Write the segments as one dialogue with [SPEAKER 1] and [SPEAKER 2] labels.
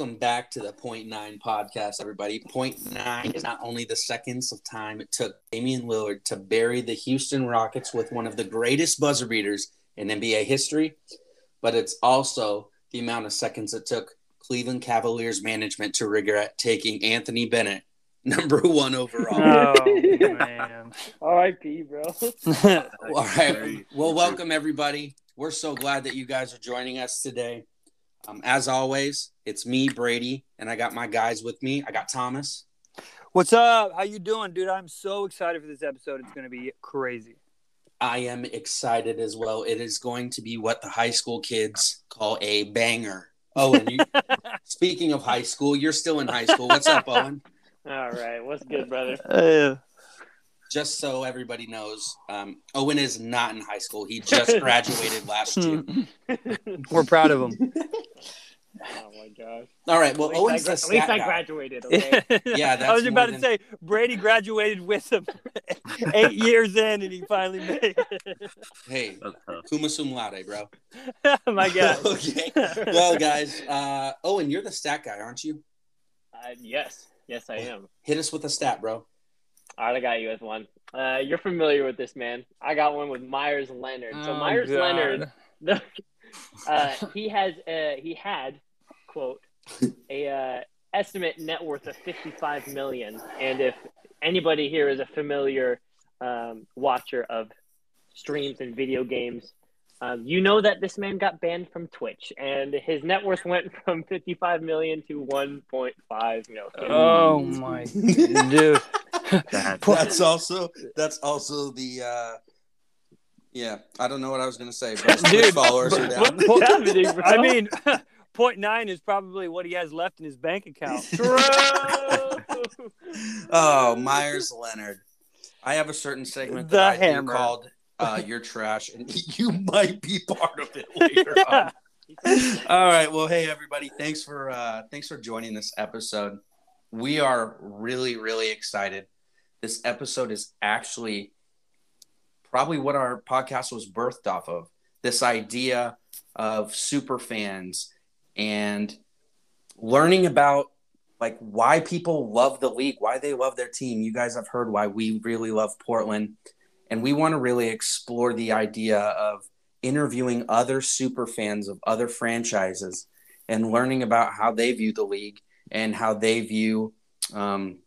[SPEAKER 1] Welcome back to the Point Nine podcast, everybody. Point Nine is not only the seconds of time it took Damian Lillard to bury the Houston Rockets with one of the greatest buzzer beaters in NBA history, but it's also the amount of seconds it took Cleveland Cavaliers management to regret taking Anthony Bennett number one overall.
[SPEAKER 2] Oh man.
[SPEAKER 3] R.I.P. bro.
[SPEAKER 1] All right. Well, welcome everybody. We're so glad that you guys are joining us today. Um, as always, it's me, Brady, and I got my guys with me. I got Thomas.
[SPEAKER 2] What's up? How you doing, dude? I'm so excited for this episode. It's gonna be crazy.
[SPEAKER 1] I am excited as well. It is going to be what the high school kids call a banger. Oh, and you, speaking of high school, you're still in high school. What's up, Owen?
[SPEAKER 3] All right, what's good, brother?
[SPEAKER 2] Uh,
[SPEAKER 1] Just so everybody knows, um, Owen is not in high school. He just graduated last June.
[SPEAKER 2] we're proud of him.
[SPEAKER 3] Oh my gosh.
[SPEAKER 1] All right. Well,
[SPEAKER 3] At
[SPEAKER 1] Owen's
[SPEAKER 3] least, I, gra- at least I graduated. Okay.
[SPEAKER 1] Yeah,
[SPEAKER 2] I was
[SPEAKER 1] more
[SPEAKER 2] about to say Brady graduated with him eight years in, and he finally made it.
[SPEAKER 1] Hey,
[SPEAKER 4] That's.
[SPEAKER 1] Kuma sum laude, bro.
[SPEAKER 2] Oh my God.
[SPEAKER 1] okay. Well, guys, uh, Owen, you're the stat guy, aren't you?
[SPEAKER 3] uh, yes, yes, I am.
[SPEAKER 1] Hit us with a stat, bro.
[SPEAKER 3] All right, I got you with one. Uh, you're familiar with this man. I got one with Meyers Leonard. So
[SPEAKER 2] Oh,
[SPEAKER 3] Meyers
[SPEAKER 2] God.
[SPEAKER 3] Leonard, the, uh, he has uh, he had quote a uh, estimate net worth of 55 million. And if anybody here is a familiar um, watcher of streams and video games, um, you know that this man got banned from Twitch, and his net worth went from 55 million to 1.5 million.
[SPEAKER 2] Oh my dude.
[SPEAKER 4] That-
[SPEAKER 1] That's also that's also the uh yeah, I don't know what I was gonna say, but
[SPEAKER 2] Dude,
[SPEAKER 1] followers are down.
[SPEAKER 3] Bro?
[SPEAKER 2] I mean, point nine is probably what he has left in his bank account.
[SPEAKER 3] Bro!
[SPEAKER 1] Oh, Meyers Leonard. I have a certain segment
[SPEAKER 2] The
[SPEAKER 1] that I do called uh, "You're Trash," and you might be part of it later on. All right. Well, hey everybody, thanks for uh, thanks for joining this episode. We are really really excited. This episode is actually probably what our podcast was birthed off of. This idea of super fans and learning about like why people love the league, why they love their team. You guys have heard why we really love Portland, and we want to really explore the idea of interviewing other super fans of other franchises and learning about how they view the league and how they view um,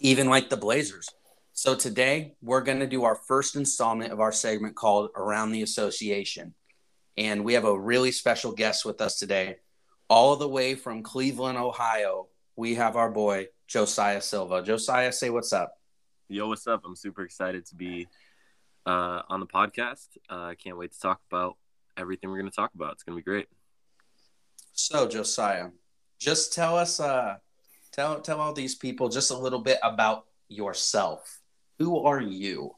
[SPEAKER 1] even like the Blazers. So today we're going to do our first installment of our segment called Around the Association. And we have a really special guest with us today, all the way from Cleveland, Ohio. We have our boy Josiah Silva. Josiah, say what's up.
[SPEAKER 4] Yo, what's up? I'm super excited to be uh, on the podcast. Uh, I can't wait to talk about everything we're going to talk about. It's going to be great.
[SPEAKER 1] So, Josiah, just tell us, uh, tell tell all these people just a little bit about yourself. Who are you?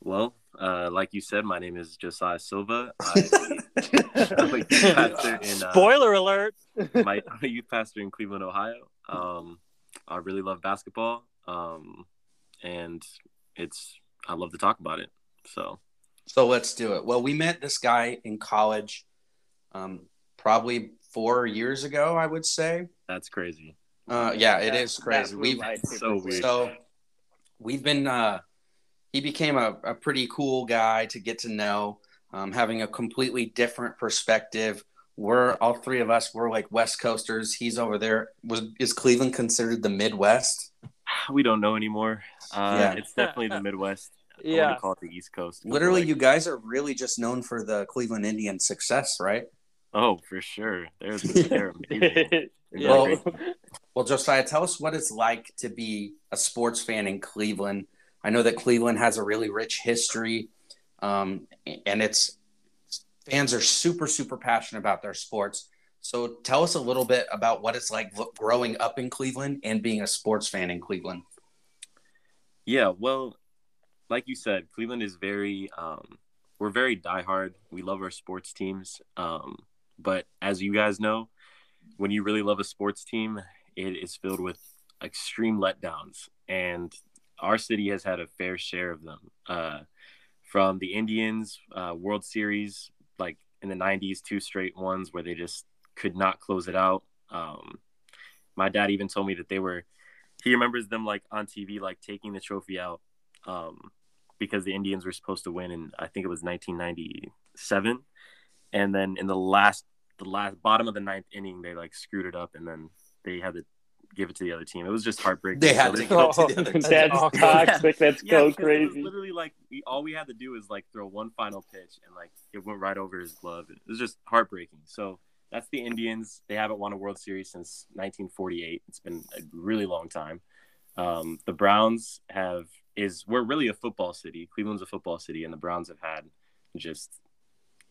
[SPEAKER 4] Well, uh, like you said, my name is Josiah Silva. I'm a youth pastor in, uh,
[SPEAKER 2] Spoiler alert.
[SPEAKER 4] my, I'm a youth pastor in Cleveland, Ohio. Um, I really love basketball, um, and it's I love to talk about it. So
[SPEAKER 1] So let's do it. Well, we met this guy in college, um, probably four years ago, I would say.
[SPEAKER 4] that's crazy.
[SPEAKER 1] Uh, yeah, it
[SPEAKER 3] That-
[SPEAKER 1] is crazy. We've
[SPEAKER 4] so weird.
[SPEAKER 1] so we've been. Uh, he became a, a pretty cool guy to get to know, um, having a completely different perspective. We're all three of us. We're like West Coasters. He's over there. Was is Cleveland considered the Midwest?
[SPEAKER 4] We don't know anymore. Uh,
[SPEAKER 1] Yeah.
[SPEAKER 4] It's definitely the Midwest. I
[SPEAKER 2] Yeah.
[SPEAKER 4] want to call it the East Coast.
[SPEAKER 1] Literally,
[SPEAKER 4] Like-
[SPEAKER 1] you guys are really just known for the Cleveland Indians' success, right?
[SPEAKER 4] Oh, for sure. They're, they're amazing. They're
[SPEAKER 2] Yeah.
[SPEAKER 1] Well, well, Josiah, tell us what it's like to be a sports fan in Cleveland. I know that Cleveland has a really rich history, um, and it's fans are super, super passionate about their sports. So, tell us a little bit about what it's like growing up in Cleveland and being a sports fan in Cleveland.
[SPEAKER 4] Yeah, well, like you said, Cleveland is very um we're very diehard. We love our sports teams. Um, but as you guys know, when you really love a sports team, it is filled with extreme letdowns. And our city has had a fair share of them. Uh, from the Indians uh, World Series, like in the 90s, two straight ones where they just could not close it out. Um, my dad even told me that they were. He remembers them like on TV, like taking the trophy out um, because the Indians were supposed to win, and I think it was 1997. And then in the last, the last bottom of the ninth inning, they like screwed it up, and then they had to give it to the other team. It was just heartbreaking.
[SPEAKER 1] They had
[SPEAKER 4] So
[SPEAKER 1] to
[SPEAKER 4] they-
[SPEAKER 1] give it to the other team.
[SPEAKER 3] That's
[SPEAKER 2] awesome.
[SPEAKER 3] toxic. That's
[SPEAKER 4] yeah,
[SPEAKER 3] so
[SPEAKER 4] because it was
[SPEAKER 3] crazy.
[SPEAKER 4] literally like we, all we had to do is like throw one final pitch, and like it went right over his glove. It was just heartbreaking. So that's the Indians. They haven't won a World Series since 1948. It's been a really long time. Um, the Browns have is we're really a football city. Cleveland's a football city, and the Browns have had just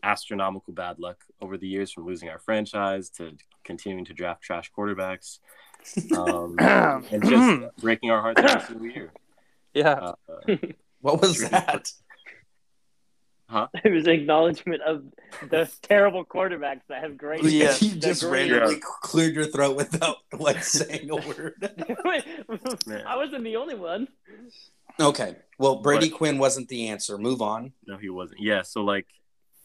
[SPEAKER 4] astronomical bad luck over the years, from losing our franchise to continuing to draft trash quarterbacks, um, and just breaking our hearts every single year.
[SPEAKER 2] yeah.
[SPEAKER 4] Uh,
[SPEAKER 1] What was
[SPEAKER 4] Sure.
[SPEAKER 1] that?
[SPEAKER 3] It was an acknowledgement of the terrible quarterbacks that have great.
[SPEAKER 2] Yeah.
[SPEAKER 1] you just
[SPEAKER 3] the great-
[SPEAKER 1] randomly cleared your throat without like saying a word.
[SPEAKER 3] I wasn't the only one.
[SPEAKER 1] Okay. Well, Brady
[SPEAKER 4] But-
[SPEAKER 1] Quinn wasn't the answer. Move on.
[SPEAKER 4] No, he wasn't. Yeah, so like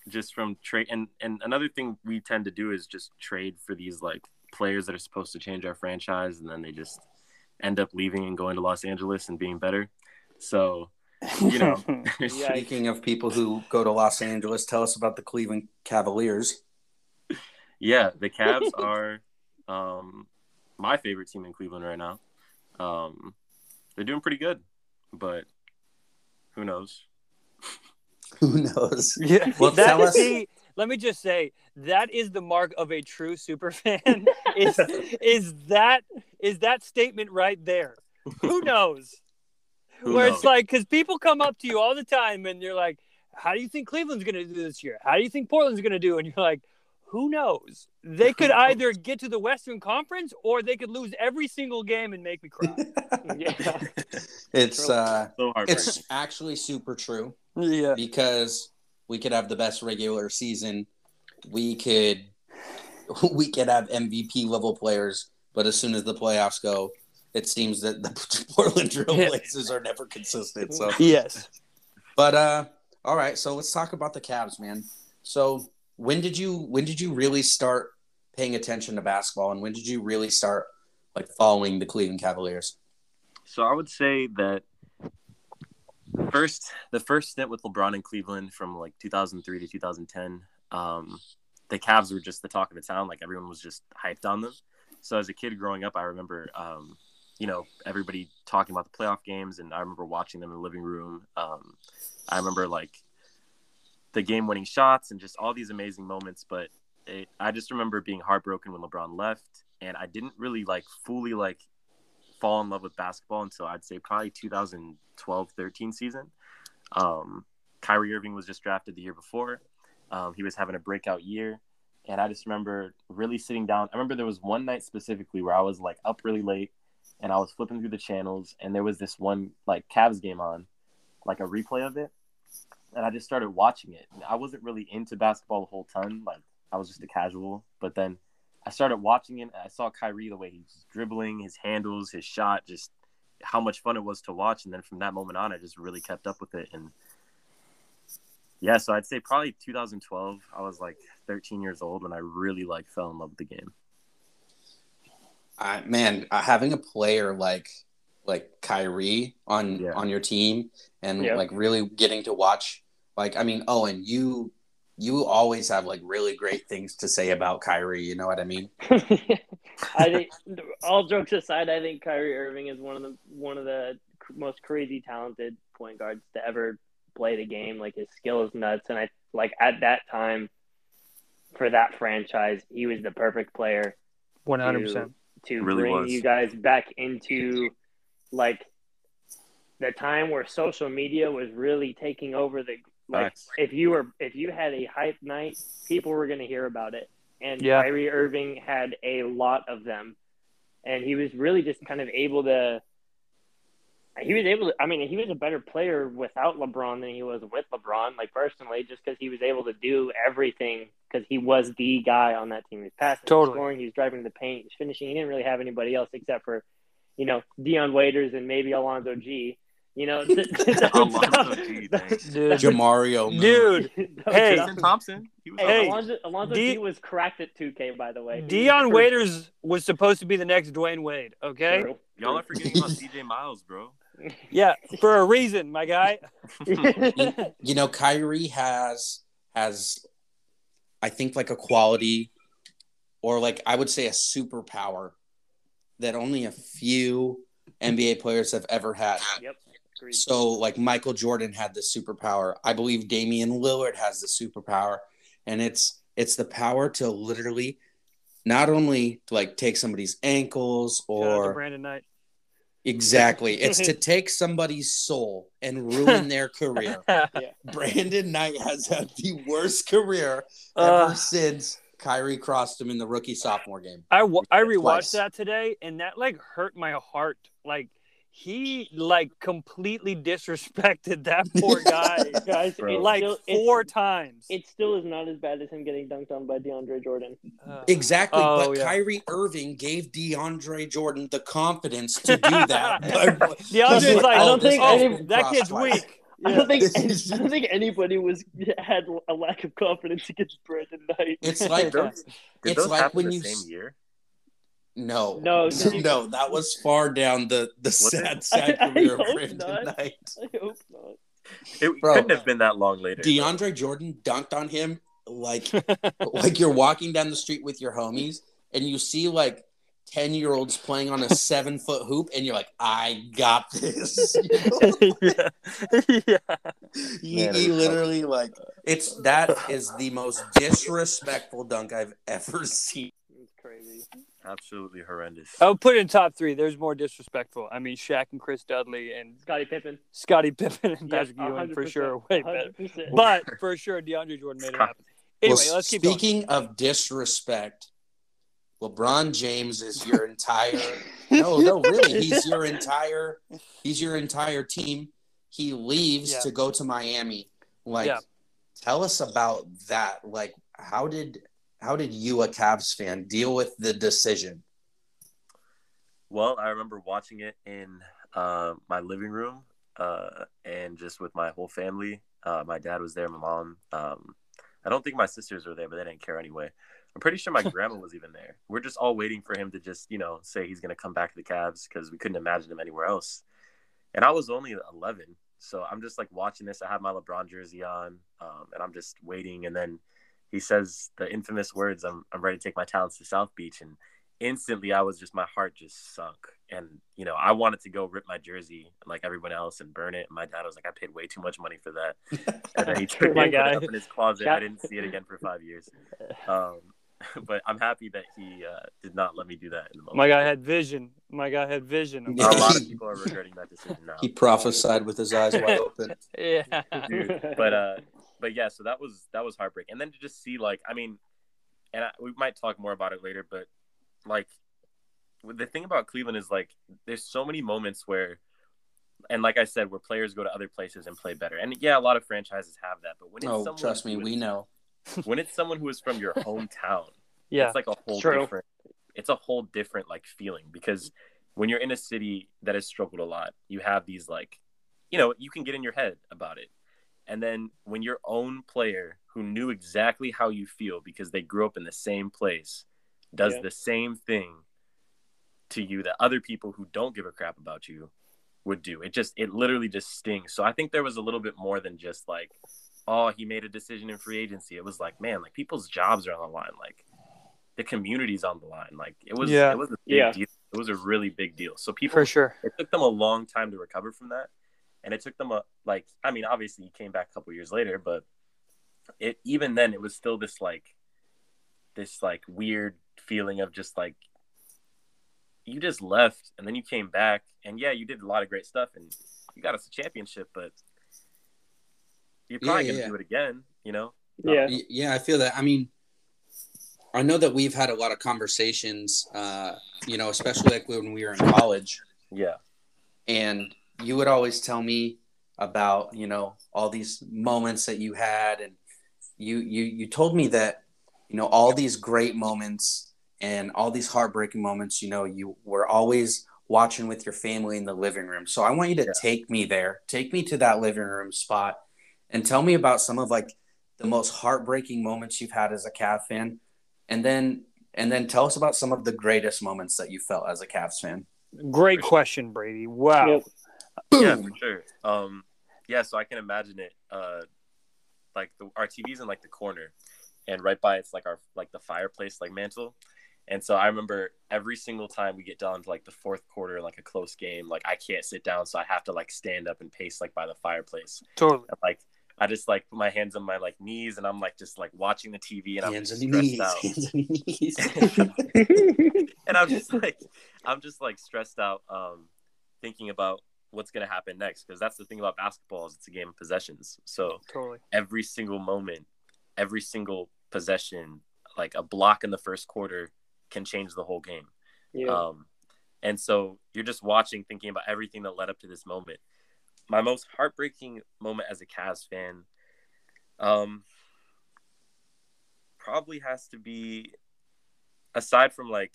[SPEAKER 4] just from trade and and another thing we tend to do is just trade for these like players that are supposed to change our franchise and then they just end up leaving and going to Los Angeles and being better. So, you know,
[SPEAKER 1] Speaking of people who go to Los Angeles, tell us about the Cleveland Cavaliers.
[SPEAKER 4] yeah, the Cavs are um my favorite team in Cleveland right now. Um they're doing pretty good, but who knows?
[SPEAKER 1] Who knows?
[SPEAKER 2] Yeah.
[SPEAKER 1] Well,
[SPEAKER 2] That
[SPEAKER 1] tell
[SPEAKER 2] is
[SPEAKER 1] us-
[SPEAKER 2] the- let me just say that is the mark of a true super fan. is is that is that statement right there? Who knows?
[SPEAKER 4] Who
[SPEAKER 2] Where
[SPEAKER 4] knows?
[SPEAKER 2] it's like because people come up to you all the time and you're like, "How do you think Cleveland's going to do this year? How do you think Portland's going to do?" And you're like, "Who knows? They could either get to the Western Conference or they could lose every single game and make me cry."
[SPEAKER 3] Yeah.
[SPEAKER 1] It's uh
[SPEAKER 4] so
[SPEAKER 1] it's actually super true
[SPEAKER 2] yeah.
[SPEAKER 1] because we could have the best regular season. We could we could have MVP level players, but as soon as the playoffs go, it seems that the Portland Trailblazers are never consistent. So
[SPEAKER 2] Yes.
[SPEAKER 1] But uh all right, so let's talk about the Cavs, man. So when did you when did you really start paying attention to basketball and when did you really start like following the Cleveland Cavaliers?
[SPEAKER 4] So I would say that first the first stint with LeBron in Cleveland from like 2003 to 2010, um, the Cavs were just the talk of the town. Like everyone was just hyped on them. So as a kid growing up, I remember, um, you know, everybody talking about the playoff games, and I remember watching them in the living room. Um, I remember like the game-winning shots and just all these amazing moments. But it, I just remember being heartbroken when LeBron left, and I didn't really like fully like fall in love with basketball until I'd say probably 2012-13 season. Um, Kyrie Irving was just drafted the year before. Um, he was having a breakout year, and I just remember really sitting down. I remember there was one night specifically where I was like up really late, and I was flipping through the channels, and there was this one like Cavs game on, like a replay of it, and I just started watching it. I wasn't really into basketball a whole ton, like I was just a casual, but then I started watching it I saw Kyrie the way he was dribbling, his handles, his shot, just how much fun it was to watch. And then from that moment on, I just really kept up with it. And yeah, so I'd say probably 2012. I was like 13 years old when I really like fell in love with the game.
[SPEAKER 1] I man, uh, having a player like like Kyrie on
[SPEAKER 4] Yeah.
[SPEAKER 1] on your team and
[SPEAKER 3] Yeah.
[SPEAKER 1] like really getting to watch like I mean, oh, and you you always have like really great things to say about Kyrie, you know what I mean?
[SPEAKER 3] I think, all jokes aside, I think Kyrie Irving is one of the one of the most crazy talented point guards to ever play the game. Like his skill is nuts, and I like at that time for that franchise, he was the perfect player
[SPEAKER 2] One hundred percent.
[SPEAKER 3] to
[SPEAKER 4] Really
[SPEAKER 3] bring
[SPEAKER 4] was.
[SPEAKER 3] you guys back into like the time where social media was really taking over the like if you were if you had a hype night people were going to hear about it. And
[SPEAKER 2] Yeah.
[SPEAKER 3] Kyrie Irving had a lot of them. And he was really just kind of able to he was able to I mean he was a better player without LeBron than he was with LeBron like personally just cuz he was able to do everything cuz he was the guy on that team. He was passing he was
[SPEAKER 2] Totally.
[SPEAKER 3] scoring he was driving the paint he was finishing. He didn't really have anybody else except for you know Dion Waiters and maybe Alonzo Gee You know, th- th-
[SPEAKER 4] Alonzo Gee, thanks.
[SPEAKER 2] Dude,
[SPEAKER 1] Jamario. Moon.
[SPEAKER 2] dude,
[SPEAKER 3] No,
[SPEAKER 2] Hey.
[SPEAKER 3] Justin-
[SPEAKER 4] Justin Thompson. He was
[SPEAKER 3] Hey,
[SPEAKER 2] Hey,
[SPEAKER 3] Alonzo, Alonzo
[SPEAKER 2] D-
[SPEAKER 3] G was cracked at 2K, by the way. He
[SPEAKER 2] Dion Waiters was supposed to be the next Dwyane Wade. Okay,
[SPEAKER 3] True.
[SPEAKER 4] Y'all are forgetting about CJ Miles, bro.
[SPEAKER 2] yeah, for a reason, my guy.
[SPEAKER 1] you, you know, Kyrie has has I think like a quality or like I would say a superpower that only a few NBA players have ever had.
[SPEAKER 3] Yep. Agreed.
[SPEAKER 1] So like Michael Jordan had this superpower. I believe Damian Lillard has the superpower and it's it's the power to literally not only like take somebody's ankles or
[SPEAKER 2] Brandon Knight.
[SPEAKER 1] exactly it's to take somebody's soul and ruin their career. Brandon Knight has had the worst career ever
[SPEAKER 2] Uh,
[SPEAKER 1] since Kyrie crossed him in the rookie sophomore game.
[SPEAKER 2] I I rewatched
[SPEAKER 1] Twice.
[SPEAKER 2] that today, and that like hurt my heart. Like he like completely disrespected that poor guy
[SPEAKER 3] Guys,
[SPEAKER 4] Bro.
[SPEAKER 2] like
[SPEAKER 3] still,
[SPEAKER 2] four times.
[SPEAKER 3] It still is not as bad as him getting dunked on by DeAndre Jordan.
[SPEAKER 2] Uh,
[SPEAKER 1] Exactly,
[SPEAKER 2] Oh,
[SPEAKER 1] but
[SPEAKER 2] yeah.
[SPEAKER 1] Kyrie Irving gave DeAndre Jordan the confidence to do that. But-
[SPEAKER 2] DeAndre's
[SPEAKER 1] He's
[SPEAKER 2] like,
[SPEAKER 3] I don't think
[SPEAKER 2] oh, that kid's
[SPEAKER 1] Crosswise.
[SPEAKER 2] weak.
[SPEAKER 3] I don't think
[SPEAKER 1] This is-
[SPEAKER 3] I don't think anybody was had a lack of confidence against Brandon Knight.
[SPEAKER 1] It's like
[SPEAKER 4] Did
[SPEAKER 1] It's
[SPEAKER 4] those
[SPEAKER 1] like when
[SPEAKER 4] the
[SPEAKER 1] you
[SPEAKER 4] same
[SPEAKER 1] s-
[SPEAKER 4] year?
[SPEAKER 1] no,
[SPEAKER 3] No,
[SPEAKER 1] no,
[SPEAKER 3] no.
[SPEAKER 1] that was far down the the
[SPEAKER 4] it?
[SPEAKER 1] sad, sad
[SPEAKER 3] I- I
[SPEAKER 1] career of
[SPEAKER 3] hope
[SPEAKER 1] Brandon
[SPEAKER 3] not.
[SPEAKER 1] Knight.
[SPEAKER 3] I hope not.
[SPEAKER 4] It
[SPEAKER 1] Bro.
[SPEAKER 4] couldn't have been that long later.
[SPEAKER 1] DeAndre Jordan dunked on him like like you're walking down the street with your homies and you see like 10 year olds playing on a seven foot hoop and you're like i got this You know?
[SPEAKER 2] yeah. yeah.
[SPEAKER 1] he,
[SPEAKER 4] Man,
[SPEAKER 1] he
[SPEAKER 4] it was
[SPEAKER 1] literally like it's that is the most disrespectful dunk i've ever seen
[SPEAKER 3] It's crazy.
[SPEAKER 4] Absolutely horrendous.
[SPEAKER 2] I would put it in top three. There's more disrespectful. I mean, Shaq and Chris Dudley and
[SPEAKER 3] Scottie Pippen.
[SPEAKER 2] Scottie Pippen and
[SPEAKER 3] Yeah,
[SPEAKER 2] Patrick Ewing for
[SPEAKER 3] 100%,
[SPEAKER 2] sure. Way better.
[SPEAKER 3] 100%.
[SPEAKER 2] But for sure, DeAndre Jordan made it happen. Anyway,
[SPEAKER 1] Well,
[SPEAKER 2] let's keep going.
[SPEAKER 1] speaking of disrespect lebron james is your entire no no really he's your entire he's your entire team he leaves
[SPEAKER 2] Yeah.
[SPEAKER 1] to go to miami like
[SPEAKER 2] Yeah.
[SPEAKER 1] tell us about that like how did how did you a Cavs fan deal with the decision
[SPEAKER 4] Well, I remember watching it in uh, my living room uh, and just with my whole family. Uh, my dad was there, my mom. Um, I don't think my sisters were there, but they didn't care anyway. I'm pretty sure my grandma was even there. We're just all waiting for him to just, you know, say he's going to come back to the Cavs because we couldn't imagine him anywhere else. And I was only 11. So I'm just like watching this. I have my LeBron jersey on um, and I'm just waiting. And then he says the infamous words, I'm, I'm ready to take my talents to South Beach. And instantly I was just my heart just sunk. And you know, I wanted to go rip my jersey like everyone else and burn it. And my dad was like, I paid way too much money for that. And then he took
[SPEAKER 2] My guy.
[SPEAKER 4] up in his closet. I didn't see it again for five years. Um, but I'm happy that he uh, did not let me do that in the moment.
[SPEAKER 2] My guy had vision. My guy had vision.
[SPEAKER 4] A lot of people are regretting that decision now.
[SPEAKER 1] he prophesied with his eyes wide open
[SPEAKER 2] Yeah.
[SPEAKER 4] dude. But uh, but yeah, so that was that was heartbreaking. And then to just see like, I mean, and I, we might talk more about it later, but like, the thing about Cleveland is like, there's so many moments where, and like I said, where players go to other places and play better. And yeah, a lot of franchises have that, but when it's
[SPEAKER 1] oh trust me we
[SPEAKER 4] is-
[SPEAKER 1] know
[SPEAKER 4] when it's someone who is from your hometown,
[SPEAKER 2] Yeah.
[SPEAKER 4] it's like a whole
[SPEAKER 3] True.
[SPEAKER 4] different it's a whole different like feeling because when you're in a city that has struggled a lot you have these like you know you can get in your head about it and then when your own player who knew exactly how you feel because they grew up in the same place does
[SPEAKER 3] Yeah.
[SPEAKER 4] the same thing to you that other people who don't give a crap about you would do it just it literally just stings so i think there was a little bit more than just like oh he made a decision in free agency. It was like man like people's jobs are on the line. Like the community's on the line. Like it was
[SPEAKER 2] Yeah.
[SPEAKER 4] it was a big
[SPEAKER 3] Yeah.
[SPEAKER 4] deal. It was a really big deal. So people
[SPEAKER 2] For sure.
[SPEAKER 4] it took them a long time to recover from that. And it took them a like i mean obviously he came back a couple years later but it even then it was still this like this like weird feeling of just like you just left and then you came back. And yeah you did a lot of great stuff and you got us a championship but you're probably
[SPEAKER 1] Yeah,
[SPEAKER 4] gonna
[SPEAKER 1] yeah.
[SPEAKER 4] do it again you know
[SPEAKER 3] yeah.
[SPEAKER 1] Yeah i feel that i mean i know that we've had a lot of conversations uh you know especially like when we were in college
[SPEAKER 4] yeah
[SPEAKER 1] and you would always tell me about you know all these moments that you had and you you you told me that you know all these great moments and all these heartbreaking moments you know you were always watching with your family in the living room. So I want you to
[SPEAKER 4] Yeah.
[SPEAKER 1] take me there. Take me to that living room spot and tell me about some of like the most heartbreaking moments you've had as a Cav fan. And then and then tell us about some of the greatest moments that you felt as a Cavs fan.
[SPEAKER 2] Great question, Brady. Wow.
[SPEAKER 3] Yep.
[SPEAKER 4] Yeah, for sure. Um, yeah, so I can imagine it. Uh, like the our TV's in like the corner, and right by it's like our like the fireplace like mantle. And so I remember every single time we get down to like the fourth quarter, like a close game, like I can't sit down, so I have to like stand up and pace like by the fireplace.
[SPEAKER 2] Totally.
[SPEAKER 4] And, like I just like put my hands on my like knees, and I'm like just like watching the TV, and I'm
[SPEAKER 1] Hands
[SPEAKER 4] just
[SPEAKER 1] on
[SPEAKER 4] stressed
[SPEAKER 1] knees.
[SPEAKER 4] out.
[SPEAKER 1] Hands on knees.
[SPEAKER 4] and I'm just like, I'm just like stressed out, um, thinking about what's gonna happen next because that's the thing about basketball is it's a game of possessions. So
[SPEAKER 2] Totally.
[SPEAKER 4] every single moment, every single possession, like a block in the first quarter, can change the whole game.
[SPEAKER 3] yeah.
[SPEAKER 4] Um, and so you're just watching, thinking about everything that led up to this moment. My most heartbreaking moment as a Cavs fan, um, probably has to be, aside from like,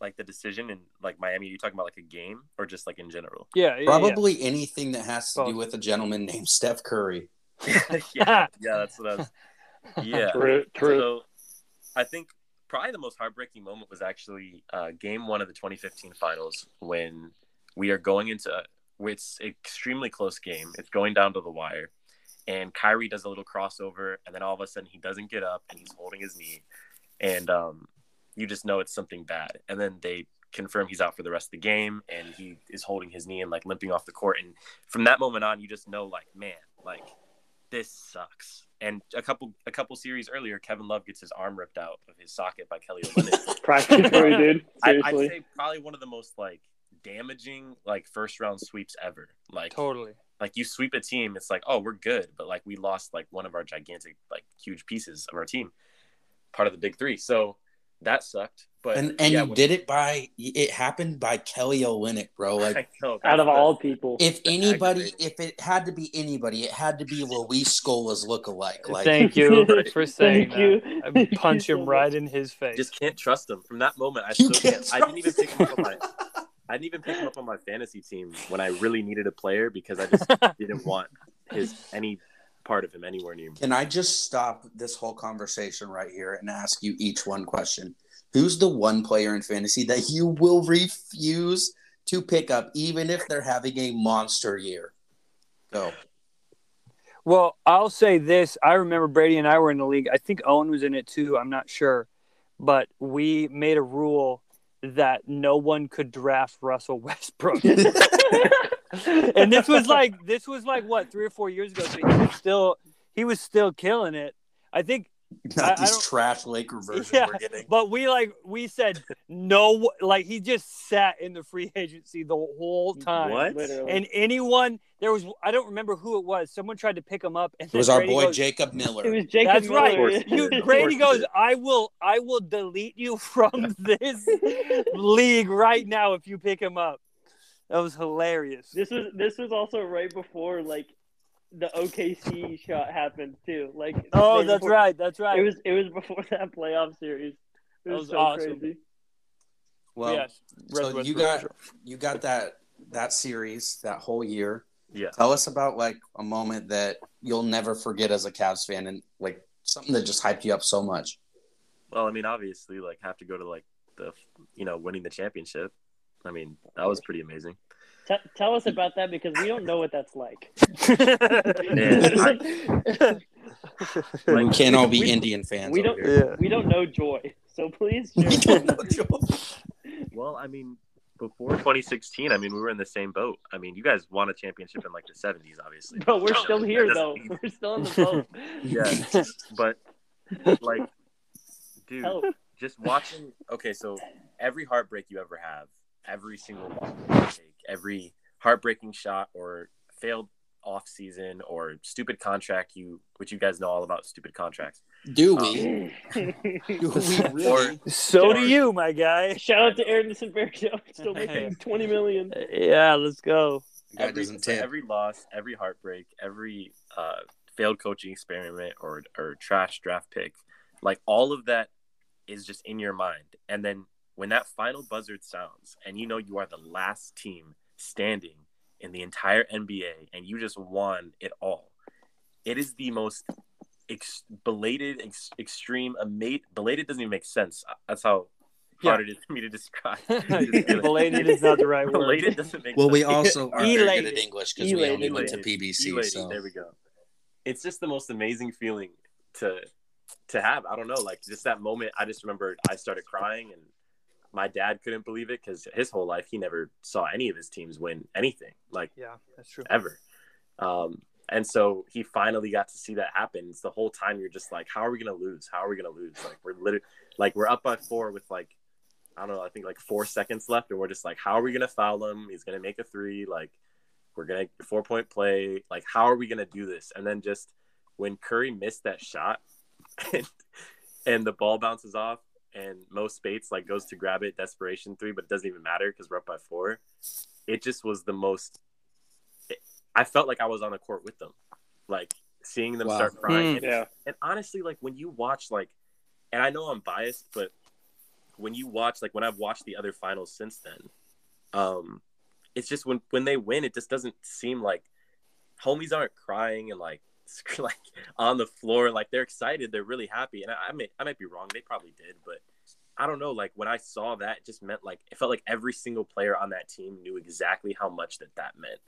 [SPEAKER 4] like the decision in like Miami. You talking about like a game or just like in general?
[SPEAKER 2] Yeah. yeah,
[SPEAKER 1] Probably anything that has to do with a gentleman named Steph Curry.
[SPEAKER 4] yeah, yeah, that's what I was. Yeah,
[SPEAKER 3] True. True.
[SPEAKER 4] So I think probably the most heartbreaking moment was actually uh, game one of the 2015 finals when we are going into it's extremely close game. It's going down to the wire. And Kyrie does a little crossover, and then all of a sudden he doesn't get up and he's holding his knee. And um, you just know it's something bad. And then they confirm he's out for the rest of the game and he is holding his knee and like limping off the court. And from that moment on, you just know like, man, like this sucks. And a couple a couple series earlier, Kevin Love gets his arm ripped out of his socket by Kelly Olynyk.
[SPEAKER 3] Practically, dude.
[SPEAKER 4] I, I'd
[SPEAKER 3] Seriously.
[SPEAKER 4] say probably one of the most like damaging like first round sweeps ever. Like
[SPEAKER 2] Totally.
[SPEAKER 4] like you sweep a team, it's like oh we're good, but like we lost like one of our gigantic like huge pieces of our team, part of the big three. So that sucked. But
[SPEAKER 1] And and
[SPEAKER 4] yeah,
[SPEAKER 1] you
[SPEAKER 4] when-
[SPEAKER 1] did it by it happened by Kelly Olynyk, bro. Like
[SPEAKER 4] know,
[SPEAKER 3] Out of
[SPEAKER 4] that's
[SPEAKER 3] all people.
[SPEAKER 1] if anybody,
[SPEAKER 4] aggravating.
[SPEAKER 1] if it had to be anybody, it had to be Luis Scola's lookalike. Like
[SPEAKER 2] Thank you for saying
[SPEAKER 3] Thank you.
[SPEAKER 2] that. I punch him right in his face.
[SPEAKER 4] just can't trust him. From that moment, I
[SPEAKER 1] You
[SPEAKER 4] still
[SPEAKER 1] can't
[SPEAKER 4] can't. I didn't even
[SPEAKER 1] trust-
[SPEAKER 4] pick him up on my. I didn't even pick him up on my fantasy team when I really needed a player because I just didn't want his any part of him anywhere near me.
[SPEAKER 1] Can I just stop this whole conversation right here and ask you each one question? Who's the one player in fantasy that you will refuse to pick up, even if they're having a monster year? Go.
[SPEAKER 2] Well, I'll say this. I remember Brady and I were in the league. I think Owen was in it too. I'm not sure. But we made a rule that no one could draft Russell Westbrook. and this was like this was like what, 3 or 4 years ago. So he was still he was still killing it. I think I- I
[SPEAKER 1] Not these
[SPEAKER 2] don't-
[SPEAKER 1] trash Laker versions
[SPEAKER 2] Yeah,
[SPEAKER 1] we're getting.
[SPEAKER 2] but we like we said no like he just sat in the free agency the whole time.
[SPEAKER 4] What?
[SPEAKER 3] Literally.
[SPEAKER 2] And anyone there was I don't remember who it was. Someone tried to pick him up and
[SPEAKER 1] It was
[SPEAKER 2] then
[SPEAKER 1] our boy
[SPEAKER 2] goes,
[SPEAKER 1] Jacob Miller.
[SPEAKER 3] it was Jacob
[SPEAKER 2] That's right.
[SPEAKER 3] Miller.
[SPEAKER 2] You,
[SPEAKER 4] Of
[SPEAKER 2] Brady
[SPEAKER 4] course he
[SPEAKER 2] goes. I will I will delete you from this league right now if you pick him up. That was hilarious.
[SPEAKER 3] This was this was also right before like the OKC shot happened too. Like
[SPEAKER 2] Oh,
[SPEAKER 3] right
[SPEAKER 2] that's
[SPEAKER 3] before-
[SPEAKER 2] right. That's right.
[SPEAKER 3] It was it was before that playoff series. It
[SPEAKER 2] That
[SPEAKER 3] was,
[SPEAKER 2] was
[SPEAKER 3] so
[SPEAKER 2] awesome.
[SPEAKER 3] crazy.
[SPEAKER 1] well,
[SPEAKER 2] yes.
[SPEAKER 1] so
[SPEAKER 2] Russell
[SPEAKER 1] you
[SPEAKER 2] Westbrook.
[SPEAKER 1] got you got that that series that whole year.
[SPEAKER 4] Yeah.
[SPEAKER 1] Tell us about like a moment that you'll never forget as a Cavs fan, and like something that just hyped you up so much.
[SPEAKER 4] Well, I mean, obviously, like have to go to like the you know winning the championship. I mean, that was pretty amazing.
[SPEAKER 3] T- tell us about that because we don't know what that's like.
[SPEAKER 4] Man,
[SPEAKER 1] we can't all be
[SPEAKER 3] we-
[SPEAKER 1] Indian fans.
[SPEAKER 3] we don't-
[SPEAKER 2] yeah.
[SPEAKER 3] we don't know joy, so please.
[SPEAKER 1] We don't know Joe.
[SPEAKER 4] Well, I mean, before 2016, I mean, we were in the same boat. I mean, you guys won a championship in like the 70s, obviously.
[SPEAKER 3] But we're still here though.
[SPEAKER 4] mean-
[SPEAKER 3] We're still in the boat.
[SPEAKER 4] Yeah, but like, dude,
[SPEAKER 3] Help.
[SPEAKER 4] just watching. Okay, so every heartbreak you ever have, every single loss you take, every heartbreaking shot or failed off season or stupid contract you, which you guys know all about stupid contracts.
[SPEAKER 1] Do we? Do we really?
[SPEAKER 2] So do you, my guy.
[SPEAKER 3] Shout out to Anderson Bergdale, still making twenty million.
[SPEAKER 2] Yeah, let's go.
[SPEAKER 1] Guy
[SPEAKER 4] every,
[SPEAKER 1] doesn't
[SPEAKER 4] so every loss, every heartbreak, every uh, failed coaching experiment or or trash draft pick, like all of that is just in your mind. And then when that final buzzer sounds and you know you are the last team standing in the entire NBA and you just won it all, it is the most ex- belated, ex- extreme, amazing. Belated doesn't even make sense. That's how hard it is for me to describe.
[SPEAKER 2] Belated is not the right word.
[SPEAKER 4] Belated doesn't make
[SPEAKER 1] Well,
[SPEAKER 4] sense.
[SPEAKER 1] we also are very good at English because we only went to PBC.
[SPEAKER 4] Elated,
[SPEAKER 1] So
[SPEAKER 4] There we go. It's just the most amazing feeling to to have. I don't know, like just that moment. I just remember I started crying, and my dad couldn't believe it because his whole life he never saw any of his teams win anything, like
[SPEAKER 2] Yeah, that's true.
[SPEAKER 4] ever. Um, and so he finally got to see that happen. It's the whole time you're just like, how are we gonna lose? How are we gonna lose? Like we're literally like we're up by four with like I don't know, I think like four seconds left, and we're just like, how are we gonna foul him? He's gonna make a three. Like we're gonna four point play. Like how are we gonna do this? And then just when Curry missed that shot, and, and the ball bounces off, and Mo Speights like goes to grab it, desperation three, but it doesn't even matter because we're up by four. It just was the most. I felt like I was on the court with them, like seeing them
[SPEAKER 1] Wow.
[SPEAKER 4] start crying.
[SPEAKER 2] Mm.
[SPEAKER 4] And,
[SPEAKER 3] Yeah.
[SPEAKER 4] and honestly, like when you watch, like, and I know I'm biased, but when you watch, like, when I've watched the other finals since then, um, it's just when when they win, it just doesn't seem like homies aren't crying and like like on the floor, like they're excited, they're really happy, and I, I may I might be wrong, they probably did, but I don't know. Like when I saw that, it just meant like it felt like every single player on that team knew exactly how much that that meant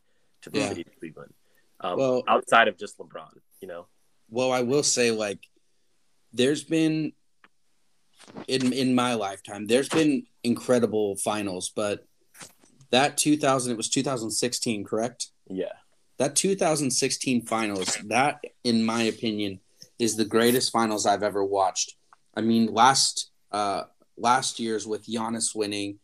[SPEAKER 4] to the
[SPEAKER 1] Yeah.
[SPEAKER 4] city of Cleveland. Um,
[SPEAKER 1] Well-
[SPEAKER 4] outside of just LeBron, you know.
[SPEAKER 1] Well, I will say, like, there's been in in my lifetime, there's been incredible finals, but that 2000, it was 2016, correct?
[SPEAKER 4] Yeah.
[SPEAKER 1] That 2016 finals, that, in my opinion, is the greatest finals I've ever watched. I mean, last uh, last year's with Giannis winning,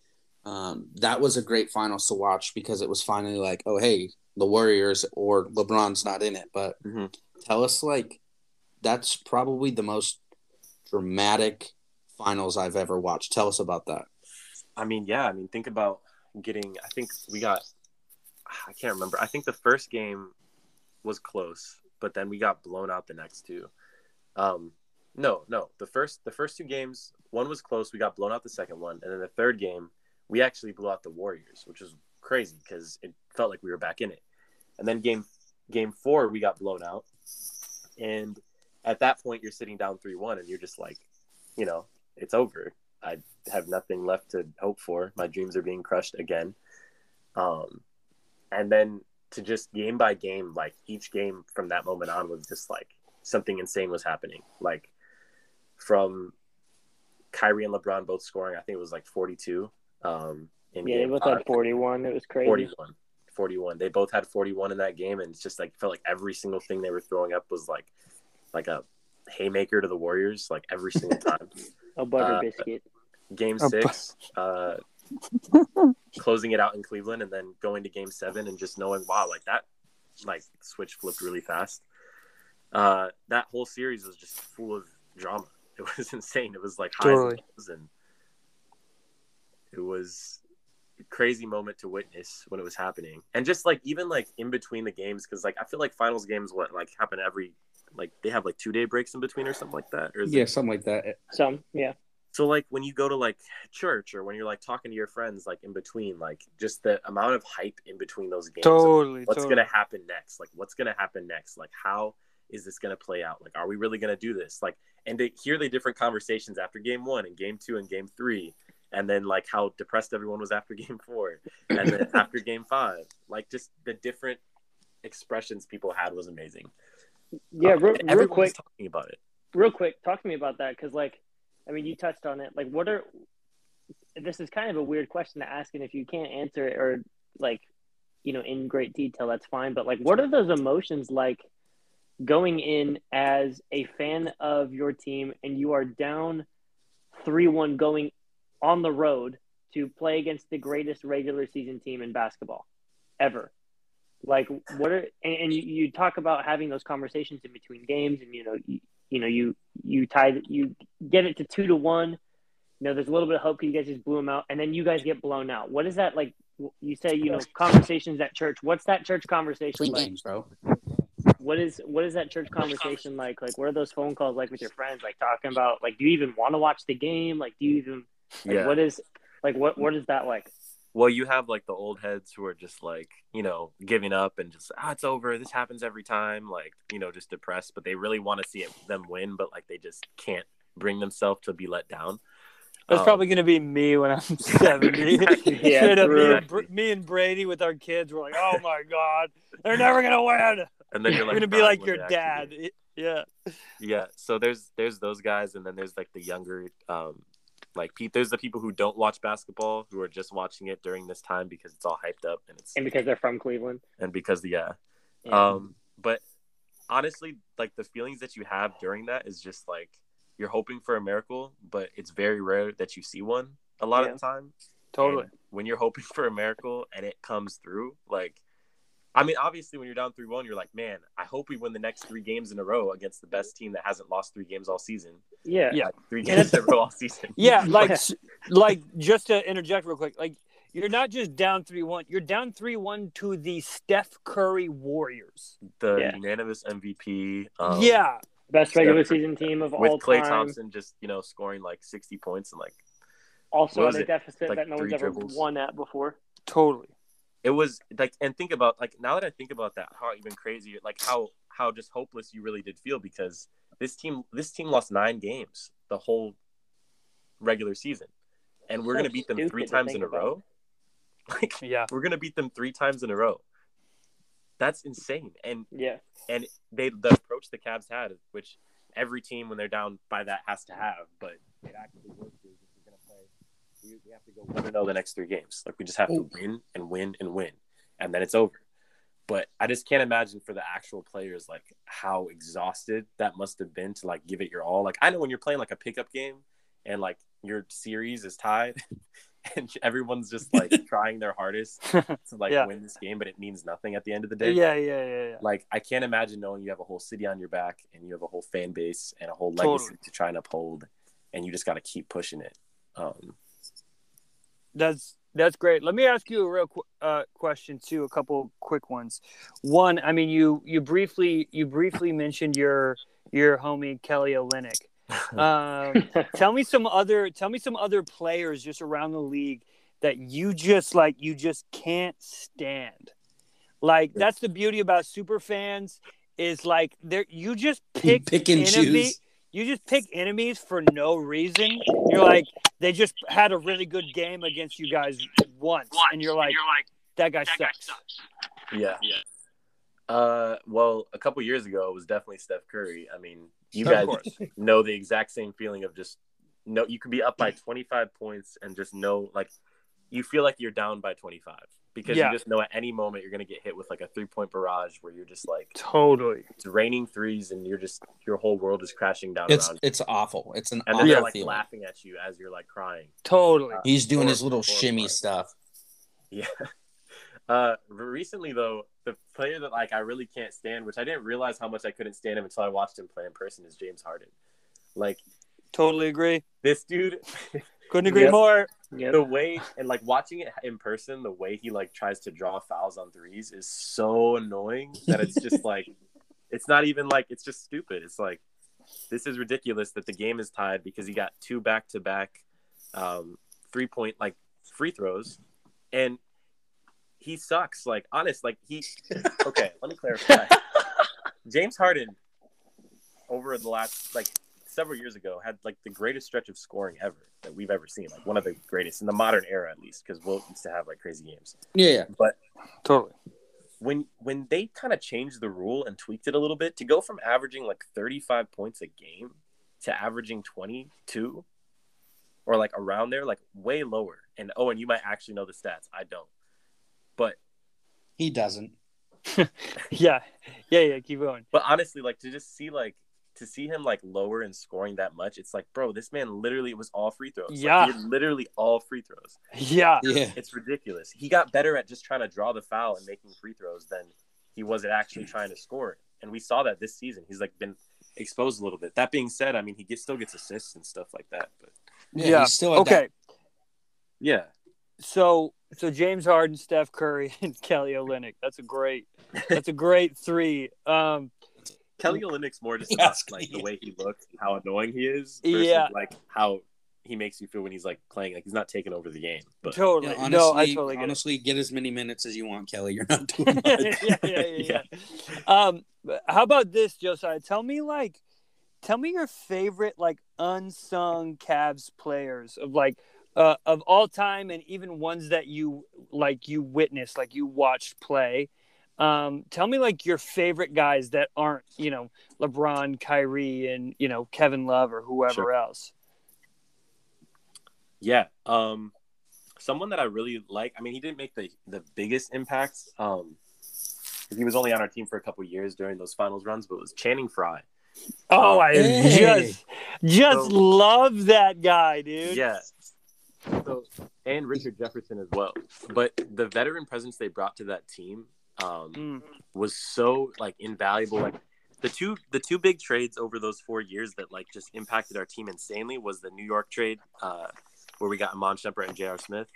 [SPEAKER 1] um, that was a great finals to watch because it was finally like, oh hey, the Warriors or LeBron's not in it, but
[SPEAKER 4] Mhm.
[SPEAKER 1] tell us like that's probably the most dramatic finals I've ever watched. Tell us about that.
[SPEAKER 4] I mean, yeah. I mean, think about getting. I think we got. I can't remember. I think the first game was close, but then we got blown out the next two. Um, no, no. The first, the first two games, one was close. We got blown out the second one, and then the third game, we actually blew out the Warriors, which was crazy because it felt like we were back in it. And then game, game four, we got blown out, and at that point, you're sitting down three one, and you're just like, you know, it's over. I have nothing left to hope for. My dreams are being crushed again. Um, and then to just game by game, like each game from that moment on was just like something insane was happening. Like from Kyrie and LeBron both scoring, I think it was like 42. Um, in
[SPEAKER 3] Yeah, they
[SPEAKER 4] game
[SPEAKER 3] both
[SPEAKER 4] five.
[SPEAKER 3] had 41. It was crazy.
[SPEAKER 4] 41. 41. They both had 41 in that game, and it's just like felt like every single thing they were throwing up was like like a haymaker to the Warriors, like every single time.
[SPEAKER 3] A butter
[SPEAKER 4] Uh,
[SPEAKER 3] biscuit.
[SPEAKER 4] game six, uh, closing it out in Cleveland, and then going to game seven, and just knowing, wow, like that, like switch flipped really fast. Uh, that whole series was just full of drama. It was insane. It was like highs
[SPEAKER 2] Totally.
[SPEAKER 4] and lows, and it was a crazy moment to witness when it was happening, and just like even like in between the games, because like I feel like finals games what like happen every like they have like two day breaks in between or something like that, or is it
[SPEAKER 1] something like that.
[SPEAKER 3] Some, yeah.
[SPEAKER 4] So like when you go to like church or when you're like talking to your friends like in between, like just the amount of hype in between those games.
[SPEAKER 2] Totally.
[SPEAKER 4] What's
[SPEAKER 2] totally.
[SPEAKER 4] gonna happen next? Like what's gonna happen next? Like how is this gonna play out? Like are we really gonna do this? Like and to hear the different conversations after game one and game two and game three, and then like how depressed everyone was after game four, and then after game five, like just the different expressions people had was amazing.
[SPEAKER 3] Yeah,
[SPEAKER 4] Uh,
[SPEAKER 3] real,
[SPEAKER 4] and
[SPEAKER 3] real quick,
[SPEAKER 4] talking about it.
[SPEAKER 3] real quick, talk to me about that because, like, I mean, you touched on it. Like, what are this is kind of a weird question to ask, and if you can't answer it or like, you know, in great detail, that's fine. But like, what are those emotions like going in as a fan of your team and you are down three one going on the road to play against the greatest regular season team in basketball ever? like what are and, and you, you talk about having those conversations in between games and you know you, know you you tied you get it to two to one. You know there's a little bit of hope 'cause you guys just blew them out and then you guys get blown out. What is that like? You say you know conversations at church. What's that church conversation like?
[SPEAKER 1] games, bro.
[SPEAKER 3] what is what is that church conversation like? Like what are those phone calls like with your friends like talking about like do you even want to watch the game? Like do you even Like,
[SPEAKER 4] Yeah.
[SPEAKER 3] What is like what what is that like?
[SPEAKER 4] Well, you have like the old heads who are just like, you know, giving up and just, ah, it's over. This happens every time. Like, you know, just depressed, but they really want to see it, them win, but like they just can't bring themselves to be let down.
[SPEAKER 2] That's
[SPEAKER 4] Um,
[SPEAKER 2] probably gonna be me when I'm 70.
[SPEAKER 3] Yeah,
[SPEAKER 2] Straight up, me, and Br- me and Brady with our kids were like, "Oh my god, they're never gonna win."
[SPEAKER 4] And then you're
[SPEAKER 2] We're
[SPEAKER 4] like,
[SPEAKER 2] gonna be like your dad.
[SPEAKER 4] do.
[SPEAKER 2] Yeah.
[SPEAKER 4] Yeah. So there's there's those guys, and then there's like the younger, um, like Pete. There's the people who don't watch basketball who are just watching it during this time because it's all hyped up and it's
[SPEAKER 3] And because they're from Cleveland.
[SPEAKER 4] and because yeah,
[SPEAKER 3] Yeah.
[SPEAKER 4] Um, but honestly, like the feelings that you have during that is just like you're hoping for a miracle, but it's very rare that you see one a lot
[SPEAKER 3] Yeah.
[SPEAKER 4] of the time.
[SPEAKER 2] Totally.
[SPEAKER 4] And when you're hoping for a miracle and it comes through, like, I mean, obviously, when you're down 3 1, you're like, man, I hope we win the next three games in a row against the best team that hasn't lost three games all season.
[SPEAKER 3] yeah.
[SPEAKER 2] Yeah.
[SPEAKER 4] Like, three games in a row all season.
[SPEAKER 2] Yeah, like like just to interject real quick, like you're not just down three one, you're down three one to the Steph Curry Warriors.
[SPEAKER 4] The
[SPEAKER 3] Yeah.
[SPEAKER 4] unanimous MVP. Um,
[SPEAKER 2] yeah,
[SPEAKER 3] Best regular
[SPEAKER 4] Steph-
[SPEAKER 3] season team of all time.
[SPEAKER 4] With
[SPEAKER 3] all
[SPEAKER 4] Clay. Thompson just, you know, scoring like 60 points and like
[SPEAKER 3] Also
[SPEAKER 4] What
[SPEAKER 3] at a
[SPEAKER 4] it?
[SPEAKER 3] deficit
[SPEAKER 4] Like
[SPEAKER 3] that no one's ever
[SPEAKER 4] dribbles?
[SPEAKER 3] won at before.
[SPEAKER 2] totally.
[SPEAKER 4] It was like and think about like now that i think about that how even crazy like how how just hopeless you really did feel because this team this team lost nine games the whole regular season. And we're
[SPEAKER 3] So
[SPEAKER 4] going to beat them three times in
[SPEAKER 3] think
[SPEAKER 4] a row. Like
[SPEAKER 2] Yeah,
[SPEAKER 4] we're going to beat them three times in a row. That's insane. And
[SPEAKER 3] Yeah.
[SPEAKER 4] and they the approach the Cavs had, which every team when they're down by that has to have, but it actually works. Is if we're gonna play, we, we have to go one and zero the next three games. Like we just have to win and win and win, and then it's over. But I just can't imagine for the actual players like how exhausted that must have been to like give it your all. Like I know when you're playing like a pickup game and like your series is tied. And everyone's just like trying their hardest to like
[SPEAKER 2] Yeah.
[SPEAKER 4] win this game, but it means nothing at the end of the day
[SPEAKER 2] yeah, yeah, yeah, yeah.
[SPEAKER 4] like I can't imagine knowing you have a whole city on your back and you have a whole fan base and a whole
[SPEAKER 2] Totally.
[SPEAKER 4] legacy to try and uphold, and you just got to keep pushing it. Um,
[SPEAKER 2] That's that's great. Let me ask you a real qu- uh, question too. A couple quick ones. One, I mean, you you briefly you briefly mentioned your your homie Kelly Olynyk. Um, tell me some other tell me some other players just around the league that you just like you just can't stand. Like that's the beauty about super fans is like there you just pick
[SPEAKER 1] Pick and
[SPEAKER 2] enemy-
[SPEAKER 1] choose.
[SPEAKER 2] You just pick enemies for no reason. You're like they just had a really good game against you guys once, and you're like you're like, that guy sucks.
[SPEAKER 4] yeah. Uh, well, a couple years ago, it was definitely Steph Curry. I mean, you
[SPEAKER 2] Of
[SPEAKER 4] guys
[SPEAKER 2] course.
[SPEAKER 4] know the exact same feeling of just no. You could be up by twenty five points and just know like you feel like you're down by twenty five because
[SPEAKER 2] Yeah.
[SPEAKER 4] you just know at any moment you're gonna get hit with like a three point barrage where you're just like
[SPEAKER 2] Totally.
[SPEAKER 4] it's raining threes and you're just your whole world is crashing down
[SPEAKER 1] It's
[SPEAKER 4] around.
[SPEAKER 1] it's awful. It's an
[SPEAKER 4] and then
[SPEAKER 1] awful
[SPEAKER 4] they're like
[SPEAKER 1] feeling.
[SPEAKER 4] laughing at you as you're like crying.
[SPEAKER 2] Totally.
[SPEAKER 1] He's doing his little
[SPEAKER 4] horrible
[SPEAKER 1] shimmy
[SPEAKER 4] part.
[SPEAKER 1] stuff.
[SPEAKER 4] Yeah. Uh, recently though, the player that like I really can't stand, which I didn't realize how much I couldn't stand him until I watched him play in person, is James Harden. Like
[SPEAKER 2] Totally agree.
[SPEAKER 4] this dude,
[SPEAKER 2] Couldn't agree
[SPEAKER 4] Yep.
[SPEAKER 2] more.
[SPEAKER 3] Yep.
[SPEAKER 4] the way and like watching it in person, the way he like tries to draw fouls on threes is so annoying that it's just like it's not even like it's just stupid. It's like this is ridiculous that the game is tied because he got two back to back um three point like free throws and he sucks. Like honest, like he okay, let me clarify. James Harden over the last like several years ago had like the greatest stretch of scoring ever that we've ever seen. Like one of the greatest in the modern era at least, because Wilt used to have like crazy games.
[SPEAKER 1] Yeah, yeah.
[SPEAKER 4] But
[SPEAKER 2] Totally.
[SPEAKER 4] when when they kind of changed the rule and tweaked it a little bit to go from averaging like 35 points a game to averaging 22 or like around there like way lower and oh and you might actually know the stats i don't but
[SPEAKER 1] He doesn't.
[SPEAKER 2] Yeah. Yeah. Yeah. Keep going.
[SPEAKER 4] but honestly like to just see like to see him like lower and scoring that much it's like bro this man literally was all free throws
[SPEAKER 2] Yeah.
[SPEAKER 4] he had literally all free throws
[SPEAKER 2] Yeah.
[SPEAKER 1] Yeah.
[SPEAKER 4] it's ridiculous he got better at just trying to draw the foul and making free throws than he was at actually trying to score it and we saw that this season he's like been exposed a little bit that being said i mean he gets, still gets assists and stuff like that but
[SPEAKER 1] Yeah.
[SPEAKER 2] Yeah.
[SPEAKER 1] He's still
[SPEAKER 2] Okay.
[SPEAKER 1] that-
[SPEAKER 4] yeah
[SPEAKER 2] So so James Harden, Steph Curry, and Kelly Olynyk. That's a great. That's a great three. Um.
[SPEAKER 4] Kelly olynyk's more just about
[SPEAKER 1] it's-
[SPEAKER 4] like the way he looks and how annoying he is versus
[SPEAKER 2] Yeah.
[SPEAKER 4] like how he makes you feel when he's like playing. Like he's not taking over the game, but
[SPEAKER 2] totally.
[SPEAKER 1] Yeah,
[SPEAKER 2] no, I
[SPEAKER 1] honestly-
[SPEAKER 2] totally get it.
[SPEAKER 1] honestly, get as many minutes as you want, Kelly. You're not doing
[SPEAKER 2] yeah,
[SPEAKER 1] much.
[SPEAKER 2] yeah, yeah, yeah, yeah. Um, but how about this, Josiah? Tell me like, tell me your favorite like unsung Cavs players of like uh, of all time, and even ones that you like you witnessed, like you watched play. Um, tell me like your favorite guys that aren't you know LeBron, Kyrie, and you know Kevin Love or whoever
[SPEAKER 4] Sure.
[SPEAKER 2] else.
[SPEAKER 4] Yeah. Um, someone that I really like. I mean, he didn't make the the biggest impacts. Um, he was only on our team for a couple years during those finals runs, but it was Channing Frye.
[SPEAKER 2] Oh, I
[SPEAKER 1] Hey.
[SPEAKER 2] just just
[SPEAKER 4] So-
[SPEAKER 2] love that guy, dude.
[SPEAKER 4] Yeah. So and Richard Jefferson as well. But the veteran presence they brought to that team um,
[SPEAKER 2] Mm.
[SPEAKER 4] was so like invaluable. Like the two the two big trades over those four years that like just impacted our team insanely was the New York trade uh, where we got Iman Shumpert and J.R. Smith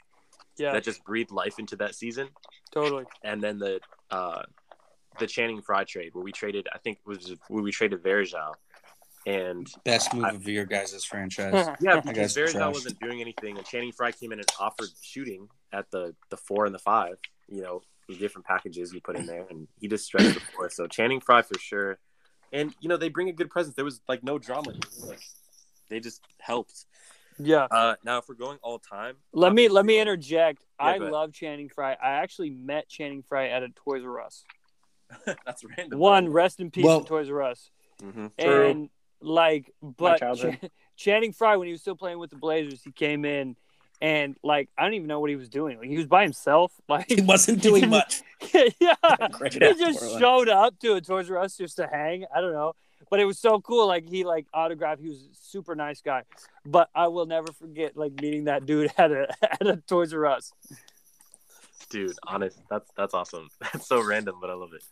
[SPEAKER 2] Yeah,
[SPEAKER 4] that just breathed life into that season,
[SPEAKER 2] totally.
[SPEAKER 4] and then the uh, the Channing Frye trade where we traded I think it was where we traded Varejao. And
[SPEAKER 1] Best move of your guys' franchise.
[SPEAKER 4] yeah,
[SPEAKER 1] That
[SPEAKER 4] because
[SPEAKER 1] guy's trash.
[SPEAKER 4] Varejao wasn't doing anything, and Channing Frye came in and offered shooting at the the four and the five. You know, the different packages you put in there, and he just stretched the floor. So Channing Frye for sure. And you know, they bring a good presence. There was like no drama. Like, they just helped.
[SPEAKER 2] yeah.
[SPEAKER 4] Uh, now, if we're going all time,
[SPEAKER 2] Let me let me interject.
[SPEAKER 4] Yeah,
[SPEAKER 2] I love Channing Frye. I actually met Channing Frye at a Toys R Us.
[SPEAKER 4] That's random.
[SPEAKER 2] One, rest in peace
[SPEAKER 1] Well-
[SPEAKER 2] to Toys R Us.
[SPEAKER 4] hmm
[SPEAKER 3] True.
[SPEAKER 2] And like, but. Ch- Channing Frye, when he was still playing with the Blazers, he came in and like I don't even know what he was doing. Like he was by himself. Like
[SPEAKER 1] He wasn't doing much.
[SPEAKER 2] yeah, he just showed up to a Toys R Us just to hang. I don't know, but it was so cool. Like he like autographed. He was a super nice guy. But I will never forget like meeting that dude at a at a Toys R Us.
[SPEAKER 4] Dude, honest, that's that's awesome. That's so random, but I love it.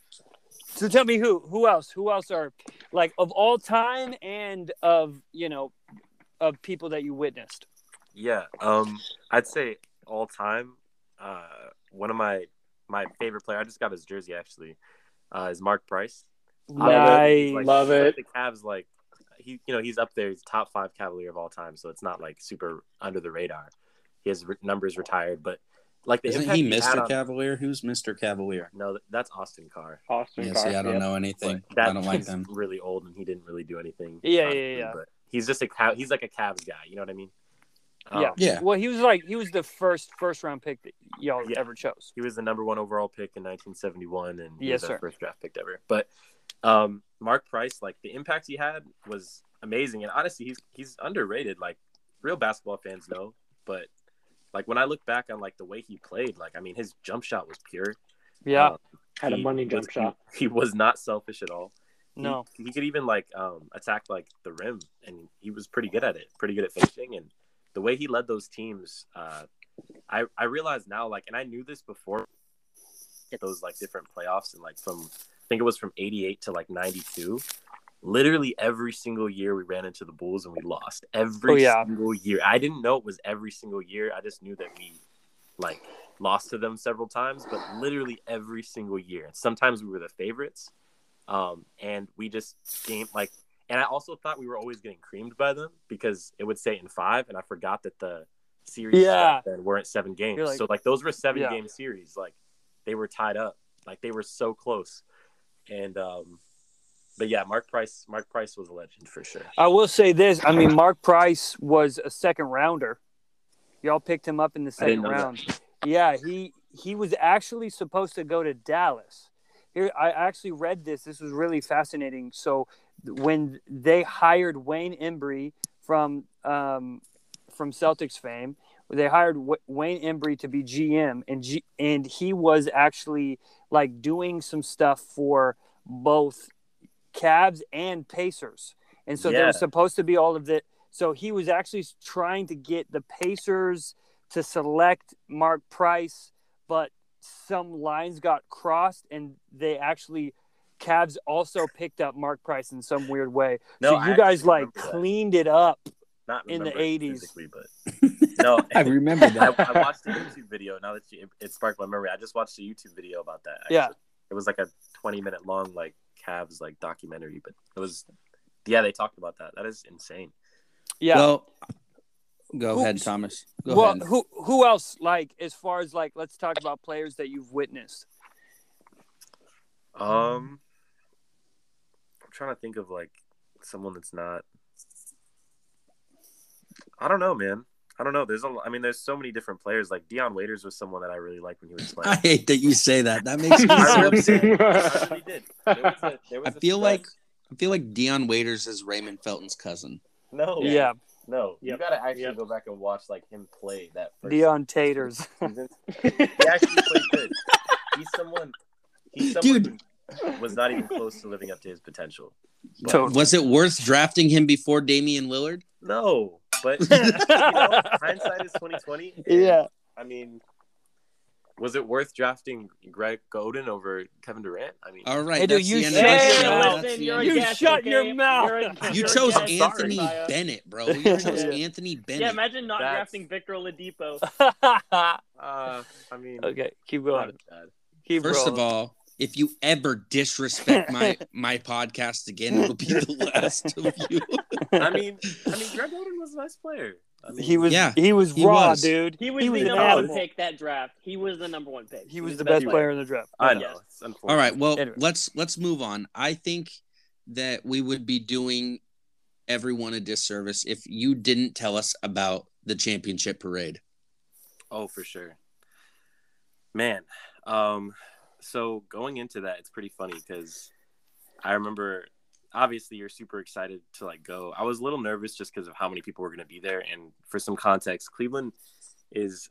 [SPEAKER 2] So tell me who who else who else are like of all time and of you know of people that you witnessed.
[SPEAKER 4] Yeah, um, I'd say all time. Uh, one of my my favorite player. I just got his jersey actually. Uh, is Mark Price.
[SPEAKER 3] Love
[SPEAKER 2] Nice.
[SPEAKER 4] Like,
[SPEAKER 3] Love it.
[SPEAKER 4] The Cavs like he, you know, he's up there. He's top five Cavalier of all time, so it's not like super under the radar. He has re- numbers retired, but like the
[SPEAKER 1] Isn't he
[SPEAKER 4] had
[SPEAKER 1] Mr.
[SPEAKER 4] on-
[SPEAKER 1] Cavalier? Who's Mr. Cavalier?
[SPEAKER 4] No, that's Austin Carr.
[SPEAKER 3] Austin
[SPEAKER 1] Yeah,
[SPEAKER 3] Carr.
[SPEAKER 1] see, I don't
[SPEAKER 3] yep.
[SPEAKER 1] know anything.
[SPEAKER 4] But that,
[SPEAKER 1] I don't like them.
[SPEAKER 4] Really old, and he didn't really do anything.
[SPEAKER 2] Yeah, yeah,
[SPEAKER 4] honestly,
[SPEAKER 2] yeah.
[SPEAKER 4] But he's just a Cav- he's like a Cavs guy. You know what I mean? Um,
[SPEAKER 2] Yeah.
[SPEAKER 1] Yeah.
[SPEAKER 2] Well, he was like he was the first first round pick that y'all
[SPEAKER 4] Yeah.
[SPEAKER 2] ever chose.
[SPEAKER 4] He was the number one overall pick in 1971, and he
[SPEAKER 2] Yes,
[SPEAKER 4] was our
[SPEAKER 2] sir.
[SPEAKER 4] first draft pick ever. But um, Mark Price, like the impact he had was amazing, and honestly, he's he's underrated. Like real basketball fans know, but like when I look back on like the way he played, like I mean, his jump shot was pure.
[SPEAKER 2] Yeah.
[SPEAKER 4] Um,
[SPEAKER 3] Had a
[SPEAKER 4] he
[SPEAKER 3] money
[SPEAKER 4] was-
[SPEAKER 3] jump shot.
[SPEAKER 4] He, he was not selfish at all. He-
[SPEAKER 2] no.
[SPEAKER 4] he, could even like um, attack like the rim, and he was pretty good at it. Pretty good at finishing, and the way he led those teams, uh, I I realize now, like, and I knew this before. Those like different playoffs, and like from I think it was from '88 to like '92. Literally every single year we ran into the Bulls and we lost. Every
[SPEAKER 2] Oh, yeah.
[SPEAKER 4] single year. I didn't know it was every single year. I just knew that we like lost to them several times, but literally every single year. And sometimes we were the favorites. Um, and we just game like and I also thought we were always getting creamed by them because it would say in five, and I forgot that the series
[SPEAKER 2] Yeah.
[SPEAKER 4] then weren't seven games.
[SPEAKER 2] Like-
[SPEAKER 4] so like those were seven
[SPEAKER 2] Yeah.
[SPEAKER 4] game series. Like they were tied up. Like they were so close. And um but yeah, Mark Price Mark Price was a legend for sure.
[SPEAKER 2] I will say this. I mean, Mark Price was a second rounder. Y'all picked him up in the second
[SPEAKER 4] know that.
[SPEAKER 2] round. Yeah, he he was actually supposed to go to Dallas. Here, I actually read this. This was really fascinating. So, when they hired Wayne Embry from um, from Celtics fame, they hired w- Wayne Embry to be GM, and G- and he was actually like doing some stuff for both Cavs and Pacers, and so there was supposed to be all of that. So he was actually trying to get the Pacers to select Mark Price, but some lines got crossed, and they actually Cavs also picked up Mark Price in some weird way.
[SPEAKER 4] No,
[SPEAKER 2] so
[SPEAKER 4] I
[SPEAKER 2] you guys like
[SPEAKER 4] remember that.
[SPEAKER 2] cleaned it up.
[SPEAKER 4] Not
[SPEAKER 2] in the 80s.
[SPEAKER 4] but no,
[SPEAKER 1] I remember that.
[SPEAKER 4] I watched a YouTube video. Now that you, it sparked my memory, I just watched a YouTube video about that. actually.
[SPEAKER 2] Yeah.
[SPEAKER 4] it was like a twenty minute long like Cavs like documentary, but it was yeah they talked about that. That is insane.
[SPEAKER 2] Yeah,
[SPEAKER 1] Well, Go
[SPEAKER 2] Who-
[SPEAKER 1] ahead, Thomas. Go
[SPEAKER 2] well,
[SPEAKER 1] ahead.
[SPEAKER 2] who who else? Like as far as like, let's talk about players that you've witnessed.
[SPEAKER 4] Um, I'm trying to think of like someone that's not. I don't know, man. I don't know. There's a. I mean, there's so many different players. Like Dion Waiters was someone that I really liked when he was playing.
[SPEAKER 1] I hate that you say that. That makes me so
[SPEAKER 4] really
[SPEAKER 1] upset.
[SPEAKER 4] did. I really did. There was a, there was
[SPEAKER 1] I
[SPEAKER 4] a
[SPEAKER 1] feel
[SPEAKER 4] stretch-
[SPEAKER 1] like I feel like Dion Waiters is Raymond Felton's cousin.
[SPEAKER 4] no,
[SPEAKER 2] Yeah,
[SPEAKER 4] no. You
[SPEAKER 3] Yep.
[SPEAKER 4] got to actually
[SPEAKER 3] Yep.
[SPEAKER 4] go back and watch like him play that. First
[SPEAKER 2] Dion Taters.
[SPEAKER 4] He actually played good. He's someone. He's someone
[SPEAKER 1] Dude.
[SPEAKER 4] Who was not even close to living up to his potential. But-
[SPEAKER 2] Totally.
[SPEAKER 1] Was it worth drafting him before Damian Lillard?
[SPEAKER 4] No, but you know, hindsight is twenty twenty.
[SPEAKER 2] yeah.
[SPEAKER 4] I mean, was it worth drafting Greg Oden over Kevin Durant? I mean,
[SPEAKER 1] All right,
[SPEAKER 2] Hey, dude,
[SPEAKER 1] that's
[SPEAKER 2] you
[SPEAKER 1] the end
[SPEAKER 2] shut
[SPEAKER 1] of the
[SPEAKER 2] your
[SPEAKER 1] show.
[SPEAKER 2] mouth.
[SPEAKER 1] That's
[SPEAKER 3] you're
[SPEAKER 1] end
[SPEAKER 3] a
[SPEAKER 1] of
[SPEAKER 2] You shut
[SPEAKER 3] okay?
[SPEAKER 2] your mouth.
[SPEAKER 3] You're a-
[SPEAKER 1] You chose
[SPEAKER 3] guest.
[SPEAKER 4] I'm sorry.
[SPEAKER 1] Anthony Bennett, bro. You chose
[SPEAKER 2] Yeah.
[SPEAKER 1] Anthony Bennett.
[SPEAKER 3] Yeah, imagine not
[SPEAKER 4] That's-
[SPEAKER 3] drafting Victor Oladipo.
[SPEAKER 4] uh, I mean,
[SPEAKER 2] okay, keep going.
[SPEAKER 4] as bad.
[SPEAKER 2] Keep
[SPEAKER 1] First of all, if you ever disrespect my my podcast again, it'll be the last of you.
[SPEAKER 4] I mean, I mean, Greg Oden was a nice player. I mean,
[SPEAKER 2] he was
[SPEAKER 1] Yeah,
[SPEAKER 2] he was
[SPEAKER 1] he
[SPEAKER 2] raw,
[SPEAKER 1] was.
[SPEAKER 2] dude.
[SPEAKER 3] He was
[SPEAKER 2] He
[SPEAKER 3] the
[SPEAKER 2] was an
[SPEAKER 3] number one pick that draft. He was the number one pick.
[SPEAKER 2] He was the best player in the draft.
[SPEAKER 4] I know.
[SPEAKER 3] Yes.
[SPEAKER 1] All right, well,
[SPEAKER 2] Anyway.
[SPEAKER 1] let's let's move on. I think that we would be doing everyone a disservice if you didn't tell us about the championship parade.
[SPEAKER 4] Oh, for sure. Man, um, so going into that, it's pretty funny because I remember obviously you're super excited to like go. I was a little nervous just because of how many people were going to be there, and for some context, Cleveland is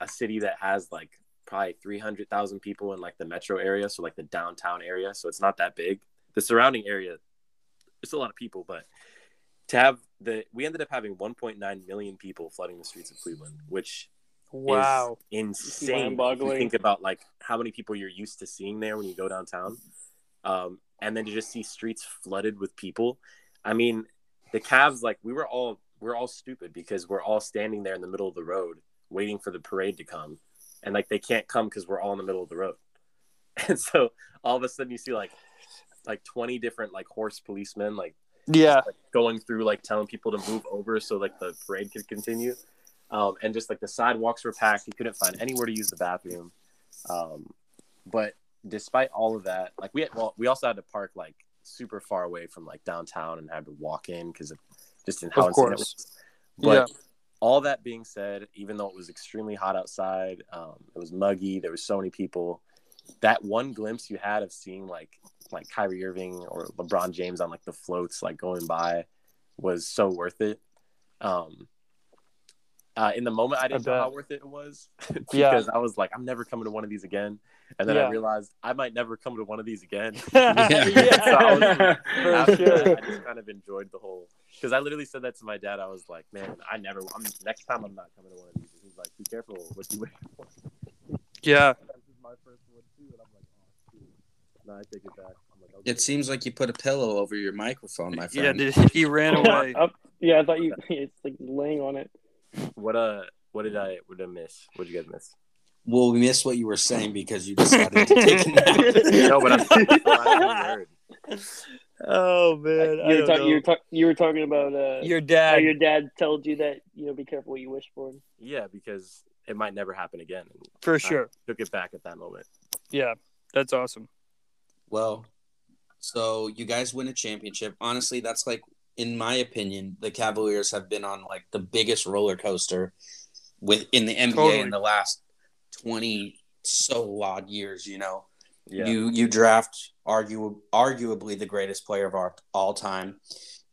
[SPEAKER 4] a city that has like probably three hundred thousand people in like the metro area, so like the downtown area. So it's not that big. The surrounding area, it's a lot of people, but to have the we ended up having 1.9 million people flooding the streets of Cleveland, which
[SPEAKER 2] Wow.
[SPEAKER 4] is insane. If you
[SPEAKER 3] Mind-boggling.
[SPEAKER 4] think about like how many people you're used to seeing there when you go downtown, um, and then to just see streets flooded with people. I mean, the Cavs like we were all we're all stupid because we're all standing there in the middle of the road waiting for the parade to come, and like they can't come because we're all in the middle of the road, and so all of a sudden you see like like 20 different like horse policemen like
[SPEAKER 2] Yeah.
[SPEAKER 4] like going through like telling people to move over so like the parade could continue um, and just like the sidewalks were packed you couldn't find anywhere to use the bathroom um, but despite all of that like we had well we also had to park like super far away from like downtown and had to walk in because of just in how
[SPEAKER 2] Of
[SPEAKER 4] insane it
[SPEAKER 2] course.
[SPEAKER 4] was but all that being said even though it was extremely hot outside um, it was muggy there was so many people that one glimpse you had of seeing like like Kyrie Irving or LeBron James on like the floats like going by was so worth it. Um uh, in the moment, I didn't
[SPEAKER 2] I
[SPEAKER 4] know how worth it was
[SPEAKER 2] Yeah.
[SPEAKER 4] because I was like, I'm never coming to one of these again. And then I realized I might never come to one of these again.
[SPEAKER 1] Yeah.
[SPEAKER 4] So I was-
[SPEAKER 2] For
[SPEAKER 4] After
[SPEAKER 2] sure.
[SPEAKER 4] I just kind of enjoyed the whole because I literally said that to my dad. I was like, man, I never, I'm, next time I'm not coming to one of these. He's like, be careful what you wear.
[SPEAKER 2] Yeah.
[SPEAKER 4] My first one too, and I'm like, oh. No, I take it back. Like, okay.
[SPEAKER 1] It seems like you put a pillow over your microphone, my friend.
[SPEAKER 2] Yeah, he ran away.
[SPEAKER 3] Yeah, I thought you. It's like laying on it.
[SPEAKER 4] What uh, what did I, what did I miss? What did you guys miss?
[SPEAKER 1] Well, we missed what you were saying because you decided to take a nap.
[SPEAKER 4] no, but I'm, I'm heard.
[SPEAKER 2] Oh man,
[SPEAKER 3] You were,
[SPEAKER 2] don't
[SPEAKER 3] talk, you, were talk, you were talking about uh,
[SPEAKER 2] your
[SPEAKER 3] how
[SPEAKER 2] dad.
[SPEAKER 3] your dad told you that you know be careful what you wish for.
[SPEAKER 4] Yeah, because it might never happen again. And
[SPEAKER 2] for sure.
[SPEAKER 4] took it back at that moment.
[SPEAKER 2] Yeah, that's awesome.
[SPEAKER 1] Well, so you guys win a championship. Honestly, that's like, in my opinion, the Cavaliers have been on like the biggest roller coaster with in the NBA
[SPEAKER 2] Totally.
[SPEAKER 1] in the last twenty so odd years. You know,
[SPEAKER 4] Yeah,
[SPEAKER 1] you you draft argue arguably the greatest player of our, all time.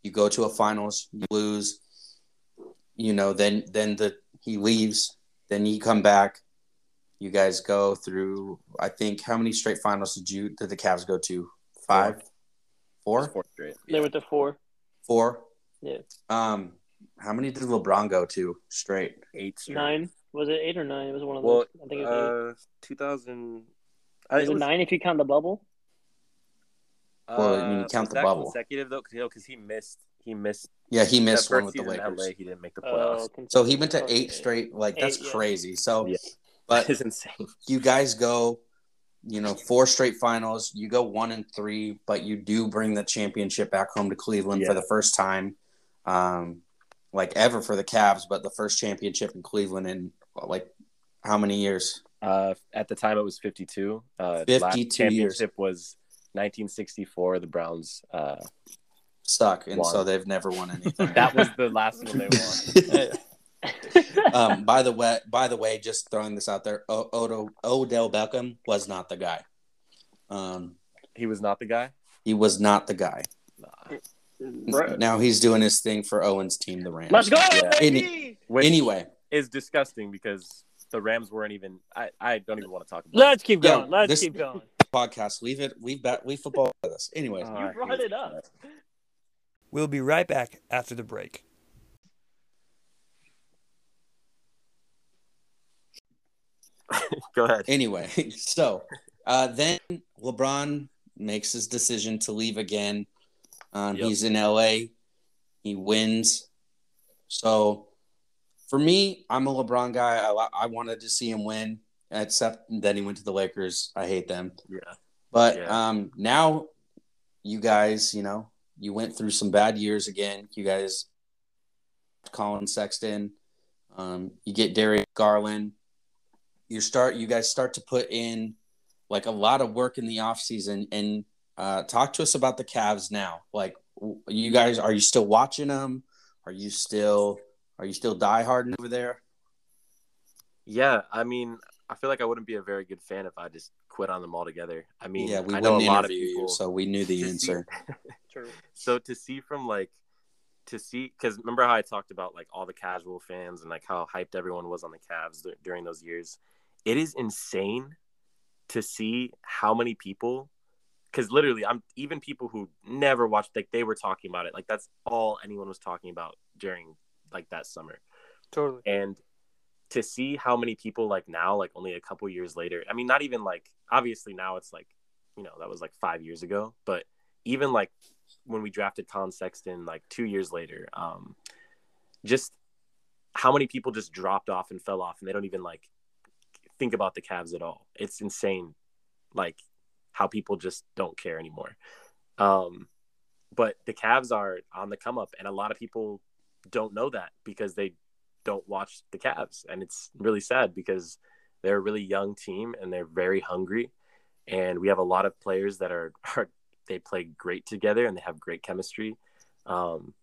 [SPEAKER 1] You go to a finals, you lose. You know, then then the he leaves, then you come back. You guys go through. I think how many straight finals did you did the Cavs go to? Five,
[SPEAKER 4] It was
[SPEAKER 1] four,
[SPEAKER 4] fourth straight.
[SPEAKER 3] They went to four.
[SPEAKER 1] Four.
[SPEAKER 3] Yeah.
[SPEAKER 1] Um, how many did LeBron go to straight?
[SPEAKER 4] eight straight.
[SPEAKER 3] Nine. Was it eight or nine? It was one of
[SPEAKER 4] Well,
[SPEAKER 3] those. I think it was
[SPEAKER 4] uh, 2000.
[SPEAKER 3] eight.
[SPEAKER 4] I
[SPEAKER 3] Was it nine if you count the bubble?
[SPEAKER 1] Well, I mean, you count
[SPEAKER 4] was
[SPEAKER 1] the
[SPEAKER 4] that
[SPEAKER 1] bubble.
[SPEAKER 4] consecutive though, because he missed. He missed
[SPEAKER 1] Yeah, he missed one
[SPEAKER 4] first
[SPEAKER 1] with the Lakers.
[SPEAKER 4] LA. He didn't make the playoffs.
[SPEAKER 3] Oh,
[SPEAKER 1] So he went to eight straight. Like that's
[SPEAKER 3] Eight, yeah.
[SPEAKER 1] crazy. So,
[SPEAKER 4] Yeah.
[SPEAKER 1] but
[SPEAKER 4] That is insane.
[SPEAKER 1] you guys go, you know, four straight finals. You go one and three, but you do bring the championship back home to Cleveland for the first time. Um, like ever for the Cavs, but the first championship in Cleveland in like how many years?
[SPEAKER 4] Uh, at the time, it was 52. Uh,
[SPEAKER 1] 52
[SPEAKER 4] last
[SPEAKER 1] years.
[SPEAKER 4] championship was 1964. The Browns. Uh,
[SPEAKER 1] Suck, and
[SPEAKER 4] Won.
[SPEAKER 1] so they've never won anything.
[SPEAKER 4] that was the last one they won.
[SPEAKER 1] um, by the way, by the way, just throwing this out there, o- Odo, Odell Beckham was not the guy. Um,
[SPEAKER 4] He was not the guy.
[SPEAKER 1] he was not the guy.
[SPEAKER 3] Bro-
[SPEAKER 1] Now he's doing his thing for Owen's team, the Rams.
[SPEAKER 3] Let's go,
[SPEAKER 4] Yeah.
[SPEAKER 3] baby!
[SPEAKER 1] Anyway,
[SPEAKER 4] is disgusting because the Rams weren't even. I, I don't even want to talk about.
[SPEAKER 2] Let's keep
[SPEAKER 1] Yeah,
[SPEAKER 2] going. Let's
[SPEAKER 1] this-
[SPEAKER 2] keep going.
[SPEAKER 1] podcast, leave it, leave bet, leave football with us. Anyways,
[SPEAKER 4] it.
[SPEAKER 3] You
[SPEAKER 4] I
[SPEAKER 3] brought it up.
[SPEAKER 2] We'll be right back after the break.
[SPEAKER 4] Go ahead.
[SPEAKER 1] anyway, so uh, then LeBron makes his decision to leave again. Um,
[SPEAKER 4] Yep.
[SPEAKER 1] He's in LA. He wins. So for me, I'm a LeBron guy. I, I wanted to see him win, except then he went to the Lakers. I hate them.
[SPEAKER 4] Yeah.
[SPEAKER 1] But
[SPEAKER 4] Yeah.
[SPEAKER 1] um, now you guys, you know, you went through some bad years again. You guys, Colin Sexton, um, you get Darius Garland. You start, you guys start to put in like a lot of work in the offseason and uh, talk to us about the Cavs now. Like, you guys, are you still watching them? Are you still, are you still diehard over there?
[SPEAKER 4] Yeah, I mean, I feel like I wouldn't be a very good fan if I just quit on them altogether. I mean,
[SPEAKER 1] yeah, we
[SPEAKER 4] I know a lot of people.
[SPEAKER 1] you, so we knew the
[SPEAKER 4] to see-
[SPEAKER 1] answer.
[SPEAKER 3] True.
[SPEAKER 4] so to see from like to see because remember how I talked about like all the casual fans and like how hyped everyone was on the Cavs dur- during those years. It is insane to see how many people because literally I'm even people who never watched like they were talking about it like that's all anyone was talking about during like that summer
[SPEAKER 2] Totally.
[SPEAKER 4] and to see how many people like now like only a couple years later i mean not even like obviously now it's like you know that was like five years ago but even like when we drafted colin sexton like two years later um just how many people just dropped off and fell off and they don't even like think about the Cavs at all it's insane like how people just don't care anymore um but the Cavs are on the come up and a lot of people don't know that because they don't watch the Cavs, and it's really sad because they're a really young team and they're very hungry, and we have a lot of players that are, are they play great together and they have great chemistry. Um,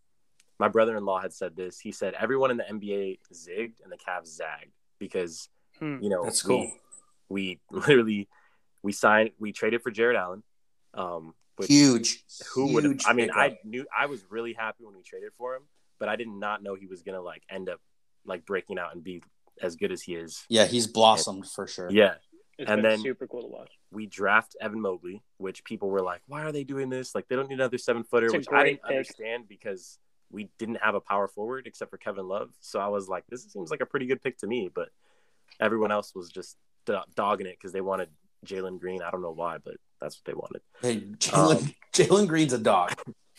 [SPEAKER 4] my brother-in-law had said this. He said everyone in the NBA zigged and the Cavs zagged because
[SPEAKER 2] Hmm.
[SPEAKER 4] you know
[SPEAKER 1] That's cool.
[SPEAKER 4] We, literally we signed we traded for Jarrett Allen. Um, which-
[SPEAKER 1] Huge.
[SPEAKER 4] who would have i mean
[SPEAKER 1] pickup.
[SPEAKER 4] i knew i was really happy when we traded for him but i did not know he was gonna like end up like breaking out and be as good as he is
[SPEAKER 1] Yeah, he's blossomed for sure.
[SPEAKER 4] yeah
[SPEAKER 3] It's
[SPEAKER 4] And
[SPEAKER 3] been
[SPEAKER 4] then-
[SPEAKER 3] super cool to watch.
[SPEAKER 4] we draft evan mobley which people were like why are they doing this like they don't need another seven footer which i didn't
[SPEAKER 3] pick.
[SPEAKER 4] understand because we didn't have a power forward except for kevin love so i was like this seems like a pretty good pick to me but everyone else was just dogging it because they wanted jalen green i don't know why but that's what they wanted
[SPEAKER 1] Hey, Jalen
[SPEAKER 4] Um,
[SPEAKER 1] Jalen Green's a dog.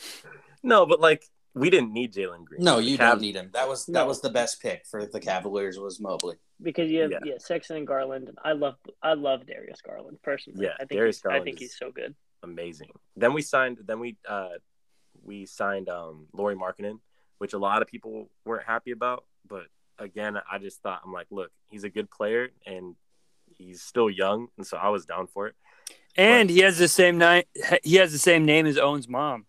[SPEAKER 4] no but like we didn't need jalen green
[SPEAKER 1] No, you
[SPEAKER 4] Cavs-
[SPEAKER 1] don't need him. That was that
[SPEAKER 3] No.
[SPEAKER 1] was the best pick for the Cavaliers was Mobley.
[SPEAKER 3] Because you have
[SPEAKER 4] Yeah.
[SPEAKER 3] yeah, Sexton and Garland, and I love I love Darius Garland personally.
[SPEAKER 4] Yeah,
[SPEAKER 3] I think
[SPEAKER 4] Darius
[SPEAKER 3] he's, I think he's so good.
[SPEAKER 4] amazing. Then we signed. Then we uh, we signed um, Lauri Markkanen, which a lot of people weren't happy about. But again, I just thought I'm like, look, he's a good player and he's still young, and so I was down for it.
[SPEAKER 2] And he has the same name. He has the same name as Owen's mom.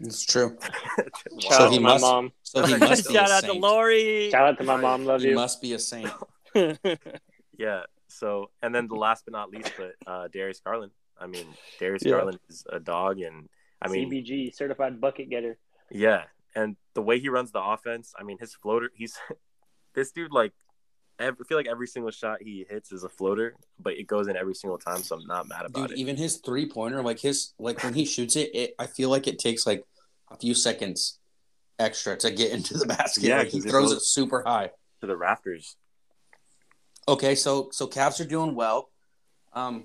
[SPEAKER 1] It's true.
[SPEAKER 3] Shout
[SPEAKER 1] So
[SPEAKER 3] out
[SPEAKER 1] he
[SPEAKER 3] to my
[SPEAKER 1] must-
[SPEAKER 3] mom.
[SPEAKER 1] So he must
[SPEAKER 2] Shout
[SPEAKER 1] a
[SPEAKER 2] out to. Lori.
[SPEAKER 3] Shout out to my mom. Love
[SPEAKER 1] He
[SPEAKER 3] you.
[SPEAKER 1] must be a saint.
[SPEAKER 4] yeah. So and then the last but not least, but uh, Darius Garland. I mean, Darius
[SPEAKER 2] Yeah.
[SPEAKER 4] Garland is a dog, and I mean,
[SPEAKER 3] CBG certified bucket getter.
[SPEAKER 4] Yeah, and the way he runs the offense, I mean, his floater, he's this dude like every, I feel like every single shot he hits is a floater, but it goes in every single time, so I'm not mad about it.
[SPEAKER 1] Dude,
[SPEAKER 4] it.
[SPEAKER 1] even his three pointer, like his like when he shoots it, it, I feel like it takes like a few seconds extra to get into the basket.
[SPEAKER 4] Yeah,
[SPEAKER 1] like he
[SPEAKER 4] it
[SPEAKER 1] throws
[SPEAKER 4] goes-
[SPEAKER 1] it super high.
[SPEAKER 4] to the rafters.
[SPEAKER 1] Okay, so so Cavs are doing well. Um,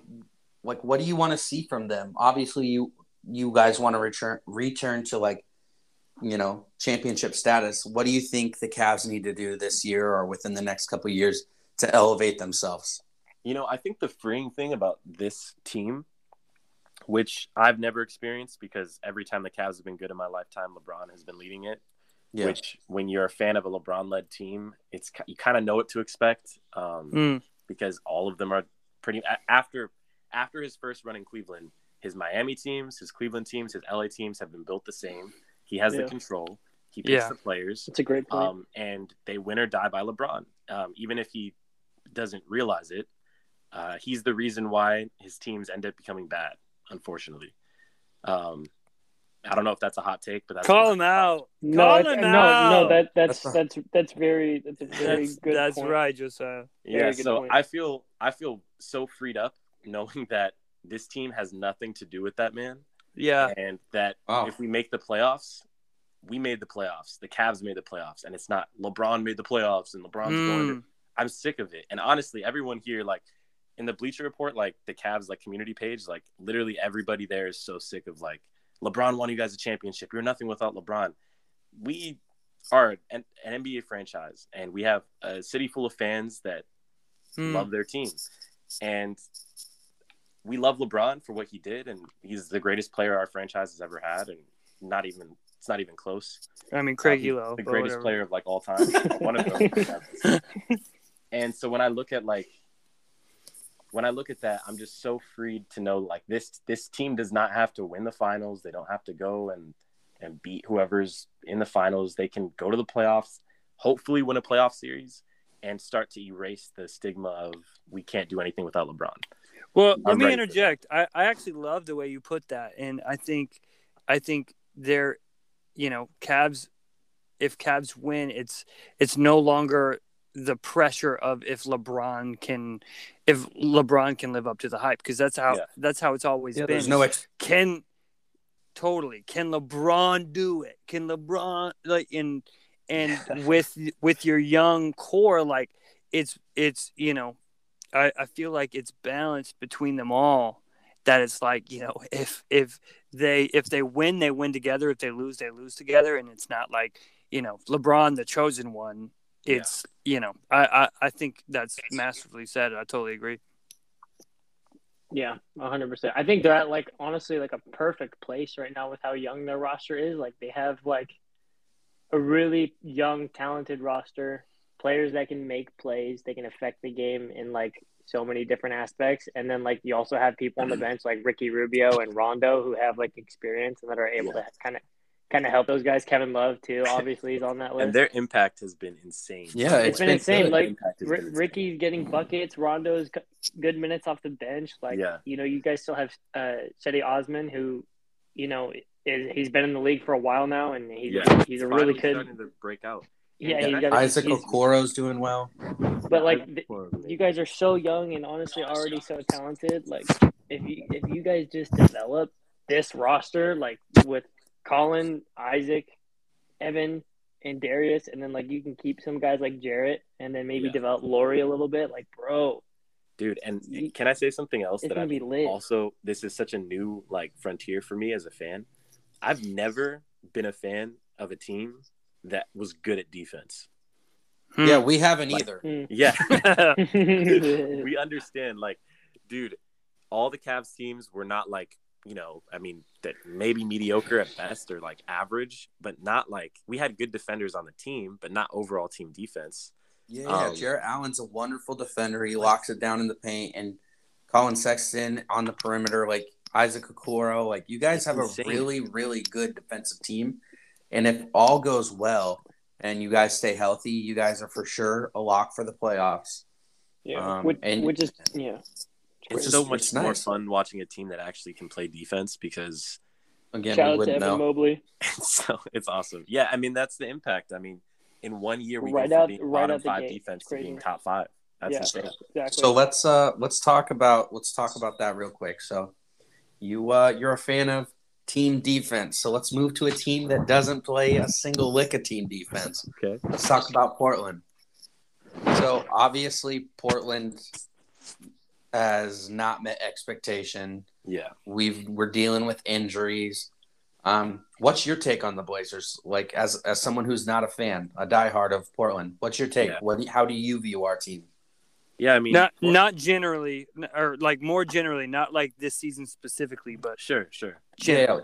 [SPEAKER 1] like what do you want to see from them? Obviously, you you guys want to return return to like you know championship status. What do you think the Cavs need to do this year or within the next couple of years to elevate themselves?
[SPEAKER 4] You know, I think the freeing thing about this team, which I've never experienced because every time the Cavs have been good in my lifetime, LeBron has been leading it.
[SPEAKER 1] Yeah.
[SPEAKER 4] which when you're a fan of a LeBron-led team, it's you kind of know what to expect um,
[SPEAKER 2] Mm.
[SPEAKER 4] because all of them are pretty after after his first run in Cleveland. His Miami teams, his Cleveland teams, his LA teams have been built the same. He has
[SPEAKER 3] Yeah.
[SPEAKER 4] the control. He picks
[SPEAKER 2] Yeah.
[SPEAKER 4] the players,
[SPEAKER 3] It's a great point.
[SPEAKER 4] um, and they win or die by LeBron. Um, even if he doesn't realize it, uh, he's the reason why his teams end up becoming bad. Unfortunately, um, I don't know if that's a hot take, but that's
[SPEAKER 2] Call him out.
[SPEAKER 3] no,
[SPEAKER 2] call
[SPEAKER 3] it's-
[SPEAKER 2] him
[SPEAKER 3] no,
[SPEAKER 2] out.
[SPEAKER 3] no, that that's
[SPEAKER 1] That's
[SPEAKER 3] that's that's very that's a very
[SPEAKER 2] That's,
[SPEAKER 3] good.
[SPEAKER 2] that's
[SPEAKER 3] point.
[SPEAKER 2] right, Josiah.
[SPEAKER 4] Yeah, so
[SPEAKER 3] point.
[SPEAKER 4] I feel I feel so freed up knowing that this team has nothing to do with that man,
[SPEAKER 2] Yeah.
[SPEAKER 4] and that
[SPEAKER 1] Wow.
[SPEAKER 4] if we make the playoffs, we made the playoffs. The Cavs made the playoffs, and it's not LeBron made the playoffs and LeBron's going. To,
[SPEAKER 2] Mm.
[SPEAKER 4] I'm sick of it, and honestly, everyone here like in the Bleacher Report, like the Cavs like community page, like literally everybody there is so sick of like LeBron won you guys a championship. You're nothing without LeBron. We are an, an NBA franchise, and we have a city full of fans that
[SPEAKER 2] Mm.
[SPEAKER 4] love their team. And we love LeBron for what he did, and he's the greatest player our franchise has ever had, and not even it's not even close.
[SPEAKER 2] I mean, Craig
[SPEAKER 4] Uh,
[SPEAKER 2] Ehlo.
[SPEAKER 4] the greatest
[SPEAKER 2] whatever.
[SPEAKER 4] player of like all time, one of them. and so when I look at like when I look at that, I'm just so freed to know like this this team does not have to win the finals. They don't have to go and and beat whoever's in the finals. They can go to the playoffs, hopefully win a playoff series, and start to erase the stigma of we can't do anything without LeBron.
[SPEAKER 2] Well, let
[SPEAKER 4] I'm
[SPEAKER 2] me
[SPEAKER 4] ready for
[SPEAKER 2] interject. I, I actually love the way you put that, and I think, I think they're, you know, Cavs. If Cavs win, it's it's no longer the pressure of if LeBron can, if LeBron can live up to the hype, because that's how
[SPEAKER 4] Yeah.
[SPEAKER 2] that's how it's always
[SPEAKER 1] Yeah,
[SPEAKER 2] been.
[SPEAKER 1] there's no ex-
[SPEAKER 2] can totally can LeBron do it? Can LeBron like in and with with your young core, like it's it's you know, I, I feel like it's balanced between them all. That it's like you know if if they if they win they win together if they lose they lose together and it's not like you know LeBron the chosen one. It's you know I, I I think that's masterfully said. I totally agree.
[SPEAKER 3] Yeah, hundred percent. I think they're at like honestly like a perfect place right now with how young their roster is. Like they have like a really young, talented roster, players that can make plays, they can affect the game in like so many different aspects. And then like you also have people on the bench like Ricky Rubio and Rondo who have like experience and that are able to kind of kind of help those guys. Kevin Love too, obviously, is on that list.
[SPEAKER 4] And their impact has been insane.
[SPEAKER 1] Yeah,
[SPEAKER 3] it's
[SPEAKER 1] it's
[SPEAKER 3] been
[SPEAKER 1] been
[SPEAKER 3] insane.
[SPEAKER 1] good.
[SPEAKER 3] Like
[SPEAKER 4] Impact has
[SPEAKER 3] R-
[SPEAKER 4] been insane.
[SPEAKER 3] Ricky's getting buckets. Rondo's g- good minutes off the bench. Like,
[SPEAKER 4] Yeah.
[SPEAKER 3] you know, you guys still have uh, Cedi Osman, who, you know, is he's been in the league for a while now, and he's
[SPEAKER 4] Yeah.
[SPEAKER 3] he's a really good.
[SPEAKER 4] starting to break out.
[SPEAKER 3] Yeah,
[SPEAKER 4] Yeah,
[SPEAKER 3] he's.
[SPEAKER 1] Isaac
[SPEAKER 3] he's,
[SPEAKER 1] Okoro's doing well.
[SPEAKER 3] but like, th- you guys are so young and honestly already so talented. Like, if you if you guys just develop this roster, like with Colin, Isaac, Evan, and Darius, and then like you can keep some guys like Jarrett, and then maybe
[SPEAKER 4] Yeah.
[SPEAKER 3] develop Lauri a little bit. Like, bro,
[SPEAKER 4] dude. And
[SPEAKER 3] You-
[SPEAKER 4] can I say something else
[SPEAKER 3] it's
[SPEAKER 4] that
[SPEAKER 3] gonna
[SPEAKER 4] I
[SPEAKER 3] be lit.
[SPEAKER 4] also this is such a new like frontier for me as a fan. I've never been a fan of a team that was good at defense.
[SPEAKER 2] Hmm.
[SPEAKER 1] Yeah, we haven't
[SPEAKER 4] Like-
[SPEAKER 1] either.
[SPEAKER 3] Mm.
[SPEAKER 4] Yeah,
[SPEAKER 3] yeah,
[SPEAKER 4] we understand. Like, dude, all the Cavs teams were not like you know. I mean, that maybe mediocre at best or like average, but not like we had good defenders on the team, but not overall team defense.
[SPEAKER 1] Yeah,
[SPEAKER 4] Um,
[SPEAKER 1] Jarrett Allen's a wonderful defender. He locks it down in the paint, and Colin Sexton on the perimeter, like Isaac Okoro. Like you guys have a
[SPEAKER 4] Insane.
[SPEAKER 1] really, really good defensive team, and if all goes well and you guys stay healthy, you guys are for sure a lock for the playoffs. Um,
[SPEAKER 3] which,
[SPEAKER 1] and-
[SPEAKER 3] which is yeah,
[SPEAKER 4] It's
[SPEAKER 1] just-
[SPEAKER 4] so much
[SPEAKER 1] it's
[SPEAKER 4] more
[SPEAKER 1] nice.
[SPEAKER 4] fun watching a team that actually can play defense because
[SPEAKER 1] Again,
[SPEAKER 3] shout
[SPEAKER 1] we wouldn't
[SPEAKER 3] Evan
[SPEAKER 1] know.
[SPEAKER 3] Mobley.
[SPEAKER 4] so it's awesome. Yeah, I mean that's the impact. I mean, in one year we
[SPEAKER 3] Right
[SPEAKER 4] go from
[SPEAKER 3] out-
[SPEAKER 4] being
[SPEAKER 3] right
[SPEAKER 4] bottom five
[SPEAKER 3] gate.
[SPEAKER 4] defense
[SPEAKER 3] It's
[SPEAKER 4] to being top five. That's
[SPEAKER 3] Yeah.
[SPEAKER 4] insane.
[SPEAKER 3] Exactly.
[SPEAKER 1] So let's uh let's talk about let's talk about that real quick. So you uh you're a fan of team defense. So let's move to a team that doesn't play a single lick of team defense.
[SPEAKER 4] Okay.
[SPEAKER 1] Let's talk about Portland. So obviously Portland has not met expectation.
[SPEAKER 4] Yeah.
[SPEAKER 1] We've we're dealing with injuries. Um, what's your take on the Blazers? Like as as someone who's not a fan, a diehard of Portland, what's your take?
[SPEAKER 4] Yeah.
[SPEAKER 1] What how do you view our team?
[SPEAKER 4] Yeah, I mean,
[SPEAKER 2] not
[SPEAKER 4] well,
[SPEAKER 2] not generally or like more generally not like this season specifically but
[SPEAKER 4] sure, sure.
[SPEAKER 2] generally.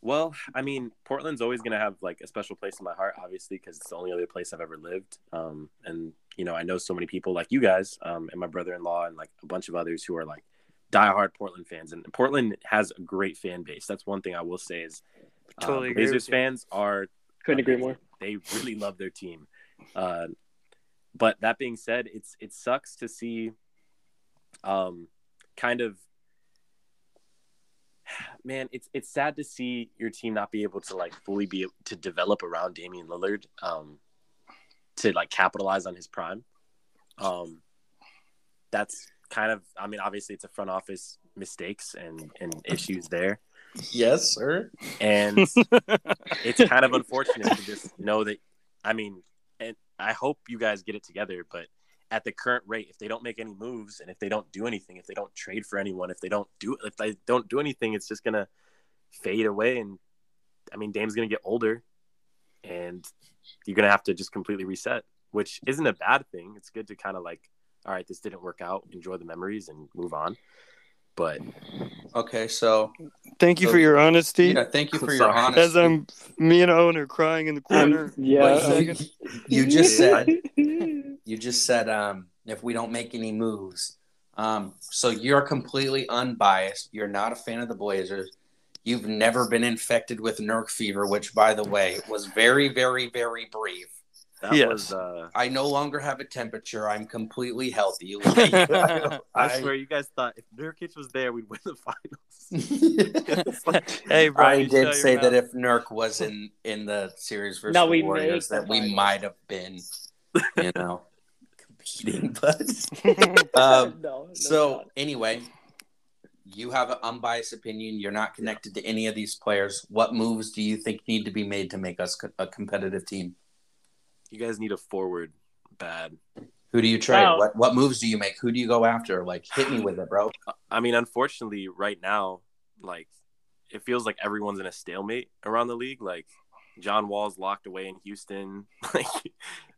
[SPEAKER 4] Well, I mean, Portland's always going to have like a special place in my heart, obviously, because it's the only other place I've ever lived. Um, and you know, I know so many people like you guys, um, and my brother-in-law, and like a bunch of others who are like diehard Portland fans. And Portland has a great fan base. That's one thing I will say is
[SPEAKER 2] Totally agree
[SPEAKER 4] Blazers fans are
[SPEAKER 3] Couldn't agree more.
[SPEAKER 4] They really love their team. Uh, but that being said, it's it sucks to see, um, kind of, man, it's it's sad to see your team not be able to like fully be to develop around Damian Lillard, um, to like capitalize on his prime. Um, that's kind of, I mean, obviously it's a front office mistakes and and issues there,
[SPEAKER 1] Yes, sir.
[SPEAKER 4] and it's kind of unfortunate to just know that. I mean, and I hope you guys get it together, but at the current rate, if they don't make any moves and if they don't do anything, if they don't trade for anyone, if they don't do if they don't do anything, it's just gonna fade away. And I mean, Dame's gonna get older, and you're gonna have to just completely reset, which isn't a bad thing. It's good to kind of like, all right, this didn't work out, enjoy the memories and move on. But
[SPEAKER 1] Okay, so
[SPEAKER 2] Thank you for your honesty.
[SPEAKER 1] yeah, thank you for your honesty.
[SPEAKER 2] As I'm me and Owen are crying in the corner.
[SPEAKER 3] Um, yeah.
[SPEAKER 1] But you, you just said you just said um, if we don't make any moves. Um, so you're completely unbiased. You're not a fan of the Blazers. You've never been infected with Nurk fever, which, by the way, was very, very, very brief.
[SPEAKER 4] That
[SPEAKER 2] Yes.
[SPEAKER 4] was uh
[SPEAKER 1] I no longer have a temperature. I'm completely healthy. Like, I,
[SPEAKER 4] I swear you guys thought if Nurkic was there, we'd win the finals. Like-
[SPEAKER 2] hey, bro.
[SPEAKER 1] I did say that if Nurk was in in the series versus
[SPEAKER 3] No,
[SPEAKER 1] the
[SPEAKER 3] we
[SPEAKER 1] Warriors, that
[SPEAKER 3] the
[SPEAKER 1] we might have been, you know, competing. But um,
[SPEAKER 3] no, no
[SPEAKER 1] so
[SPEAKER 3] shot.
[SPEAKER 1] anyway, you have an unbiased opinion. You're not connected to any of these players. What moves do you think need to be made to make us co- a competitive team?
[SPEAKER 4] You guys need a forward bad.
[SPEAKER 1] Who do you trade?
[SPEAKER 3] Wow.
[SPEAKER 1] What what moves do you make? Who do you go after? Like hit me with it, bro.
[SPEAKER 4] Uh, I mean, unfortunately, right now, like it feels like everyone's in a stalemate around the league. Like John Wall's locked away in Houston. Like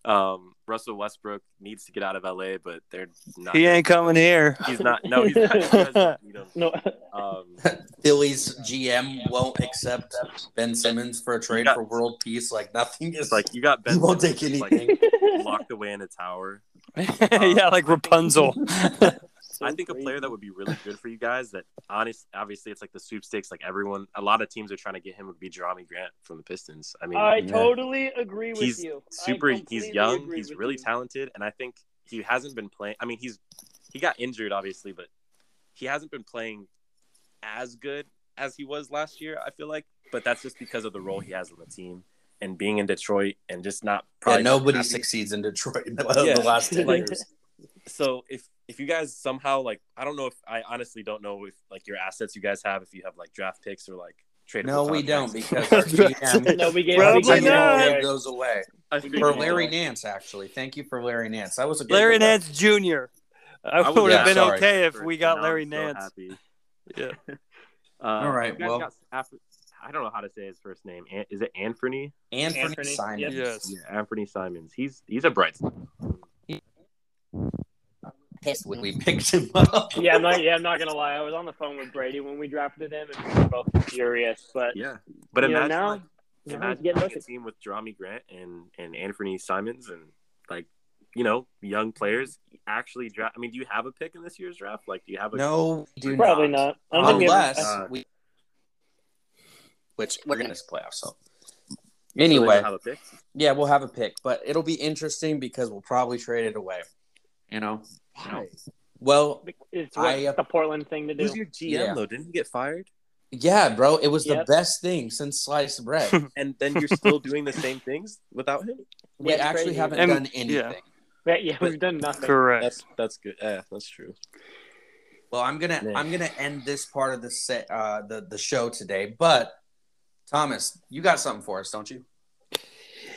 [SPEAKER 4] um, Russell Westbrook needs to get out of LA, but they're not.
[SPEAKER 2] he ain't coming here.
[SPEAKER 4] He's not. No, he's not. you guys don't
[SPEAKER 3] no.
[SPEAKER 4] Um,
[SPEAKER 1] Philly's GM won't accept Ben Simmons for a trade
[SPEAKER 4] got-
[SPEAKER 1] for world peace. Like nothing is
[SPEAKER 4] like you got Ben.
[SPEAKER 1] he won't take
[SPEAKER 4] Simmons, like,
[SPEAKER 1] anything.
[SPEAKER 4] locked away in a tower.
[SPEAKER 2] yeah, like Rapunzel.
[SPEAKER 4] I think a player that would be really good for you guys. That honest, obviously, it's like the sweepstakes. Like everyone, a lot of teams are trying to get him. Would be Jerami Grant from the Pistons. I mean,
[SPEAKER 3] I
[SPEAKER 1] Yeah.
[SPEAKER 3] totally agree with
[SPEAKER 4] he's
[SPEAKER 3] you. I
[SPEAKER 4] super. He's young. He's really
[SPEAKER 3] you.
[SPEAKER 4] talented, and I think he hasn't been playing. I mean, he's he got injured, obviously, but he hasn't been playing as good as he was last year. I feel like, but that's just because of the role he has on the team and being in Detroit and just not
[SPEAKER 1] Yeah, nobody
[SPEAKER 4] happy.
[SPEAKER 1] succeeds in Detroit in the,
[SPEAKER 4] Yeah.
[SPEAKER 1] the last ten
[SPEAKER 4] Like,
[SPEAKER 1] years.
[SPEAKER 4] so if if you guys somehow like I don't know if I honestly don't know if like your assets you guys have if you have like draft picks or like trade
[SPEAKER 1] No, we don't because our GM
[SPEAKER 3] No, we gave,
[SPEAKER 2] Probably
[SPEAKER 3] we gave
[SPEAKER 1] gave
[SPEAKER 2] not.
[SPEAKER 1] all
[SPEAKER 3] all away.
[SPEAKER 1] those away for Larry Nance. Actually, thank you for Larry Nance. That was a good
[SPEAKER 2] Larry
[SPEAKER 1] one.
[SPEAKER 2] Nance Jr. I,
[SPEAKER 4] would-
[SPEAKER 2] would have
[SPEAKER 1] yeah,
[SPEAKER 2] been
[SPEAKER 1] sorry.
[SPEAKER 2] okay if we got Larry
[SPEAKER 4] so
[SPEAKER 2] Nance.
[SPEAKER 4] happy.
[SPEAKER 2] Yeah.
[SPEAKER 4] Uh,
[SPEAKER 1] All right, well-
[SPEAKER 4] got Af- I don't know how to say his first name. An- Is it Anthony?
[SPEAKER 1] Anthony,
[SPEAKER 3] Anthony,
[SPEAKER 1] Simons.
[SPEAKER 2] Yes.
[SPEAKER 4] Yeah, Anthony Simons. He's he's a bright. spot.
[SPEAKER 1] Pissed when we picked him up.
[SPEAKER 3] Yeah, I'm not. Yeah, I'm not gonna lie. I was on the phone with Brady when we drafted him, and we were both furious. But
[SPEAKER 4] Yeah, but
[SPEAKER 3] you know,
[SPEAKER 4] imagine
[SPEAKER 3] now,
[SPEAKER 4] like,
[SPEAKER 3] now he's
[SPEAKER 4] imagine
[SPEAKER 3] getting
[SPEAKER 4] having a
[SPEAKER 3] noticed.
[SPEAKER 4] team with Jerami Grant and and Anthony Simons and like you know young players actually draft. I mean, do you have a pick in this year's draft? Like, do you have a
[SPEAKER 1] No, do
[SPEAKER 3] Probably
[SPEAKER 1] not.
[SPEAKER 3] not. I don't think we have-
[SPEAKER 1] Unless
[SPEAKER 4] Uh,
[SPEAKER 1] we, which we're gonna playoffs. So
[SPEAKER 4] so
[SPEAKER 1] anyway,
[SPEAKER 4] have a pick?
[SPEAKER 1] yeah, we'll have a pick, but it'll be interesting because we'll probably trade it away. You know.
[SPEAKER 4] Why?
[SPEAKER 1] Well,
[SPEAKER 3] It's what,
[SPEAKER 1] I, uh,
[SPEAKER 3] the Portland thing to do.
[SPEAKER 4] Who's your GM
[SPEAKER 1] Yeah.
[SPEAKER 4] though? Didn't he get fired?
[SPEAKER 1] yeah, bro, it was
[SPEAKER 3] Yep.
[SPEAKER 1] the best thing since sliced bread.
[SPEAKER 4] And then you're still doing the same things without him?
[SPEAKER 1] we
[SPEAKER 3] That's
[SPEAKER 1] actually
[SPEAKER 3] crazy.
[SPEAKER 1] haven't
[SPEAKER 2] And-
[SPEAKER 1] done
[SPEAKER 2] yeah.
[SPEAKER 1] anything.
[SPEAKER 3] Yeah, yeah, we've done nothing.
[SPEAKER 2] Correct.
[SPEAKER 4] That's that's good. Yeah, that's true.
[SPEAKER 1] Well, I'm gonna
[SPEAKER 4] Man.
[SPEAKER 1] I'm gonna end this part of the set uh the the show today, but Thomas, you got something for us, don't you?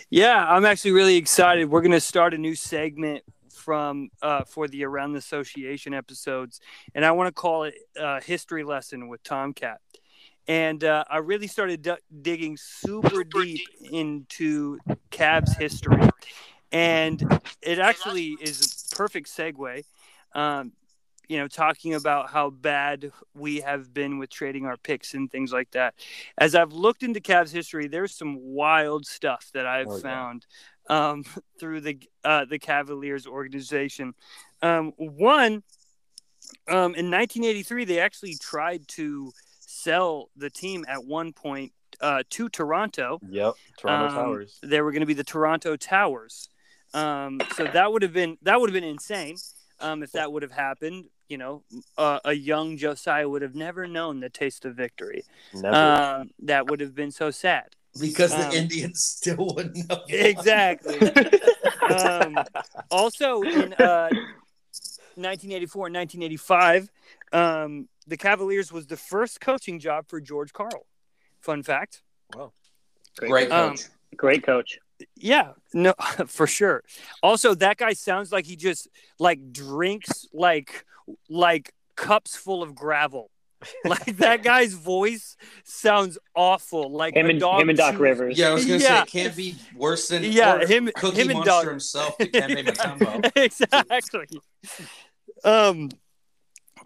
[SPEAKER 2] Yeah, I'm actually really excited. We're going to start a new segment from uh, for the Around the Association episodes, and I want to call it uh, History Lesson with Tomcat. And uh, I really started d- digging super deep into Cavs history, and it actually is a perfect segue. Um, you know, talking about how bad we have been with trading our picks and things like that. As I've looked into Cavs history, there's some wild stuff that I've
[SPEAKER 4] Oh,
[SPEAKER 2] found um, through the uh, the Cavaliers organization. Um, one, um, in 1983, they actually tried to sell the team at one point uh, to Toronto.
[SPEAKER 4] Yep. Toronto
[SPEAKER 2] Um,
[SPEAKER 4] Towers.
[SPEAKER 2] They were going to be the Toronto Towers. Um, so that would have been that would have been insane um, if that would have happened. You know, uh, a young Josiah would have never known the taste of victory.
[SPEAKER 4] Never.
[SPEAKER 2] Um, that would have been so sad.
[SPEAKER 1] Because the
[SPEAKER 2] Um,
[SPEAKER 1] Indians still wouldn't know.
[SPEAKER 2] Exactly. um, also in uh, 1984 and 1985, um, the Cavaliers was the first coaching job for George Karl. Fun fact. Wow.
[SPEAKER 1] Great
[SPEAKER 2] Um,
[SPEAKER 1] coach.
[SPEAKER 3] Great coach.
[SPEAKER 2] Yeah, no, for sure. Also, that guy sounds like he just like drinks like like cups full of gravel. Like that guy's voice sounds awful. Like
[SPEAKER 3] Him and
[SPEAKER 2] dog
[SPEAKER 3] him and Doc
[SPEAKER 2] chews-
[SPEAKER 3] Rivers.
[SPEAKER 1] yeah, I was gonna say it can't be worse than
[SPEAKER 2] Yeah,
[SPEAKER 1] or
[SPEAKER 2] him-
[SPEAKER 1] Cookie
[SPEAKER 2] him and
[SPEAKER 1] Monster
[SPEAKER 2] Dog-
[SPEAKER 1] himself, Dikembe Mutombo.
[SPEAKER 2] exactly. Um,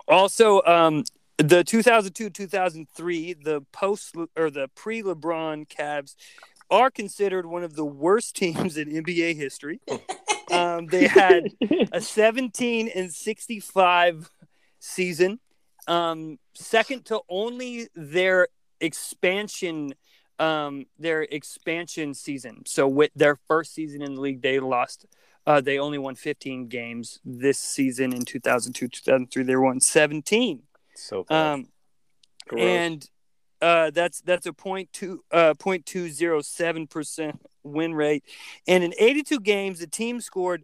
[SPEAKER 2] also, um, the 2002-2003, the post or the pre-LeBron Cavs are considered one of the worst teams in NBA history. Um, they had a 17 and 65 season, um, second to only their expansion um, their expansion season. So with their first season in the league, they lost. Uh, they only won 15 games this season in 2002, 2003. They won 17.
[SPEAKER 4] so.
[SPEAKER 2] Um, and uh, that's that's a point two uh, point two zero seven percent win rate. And in 82 games, the team scored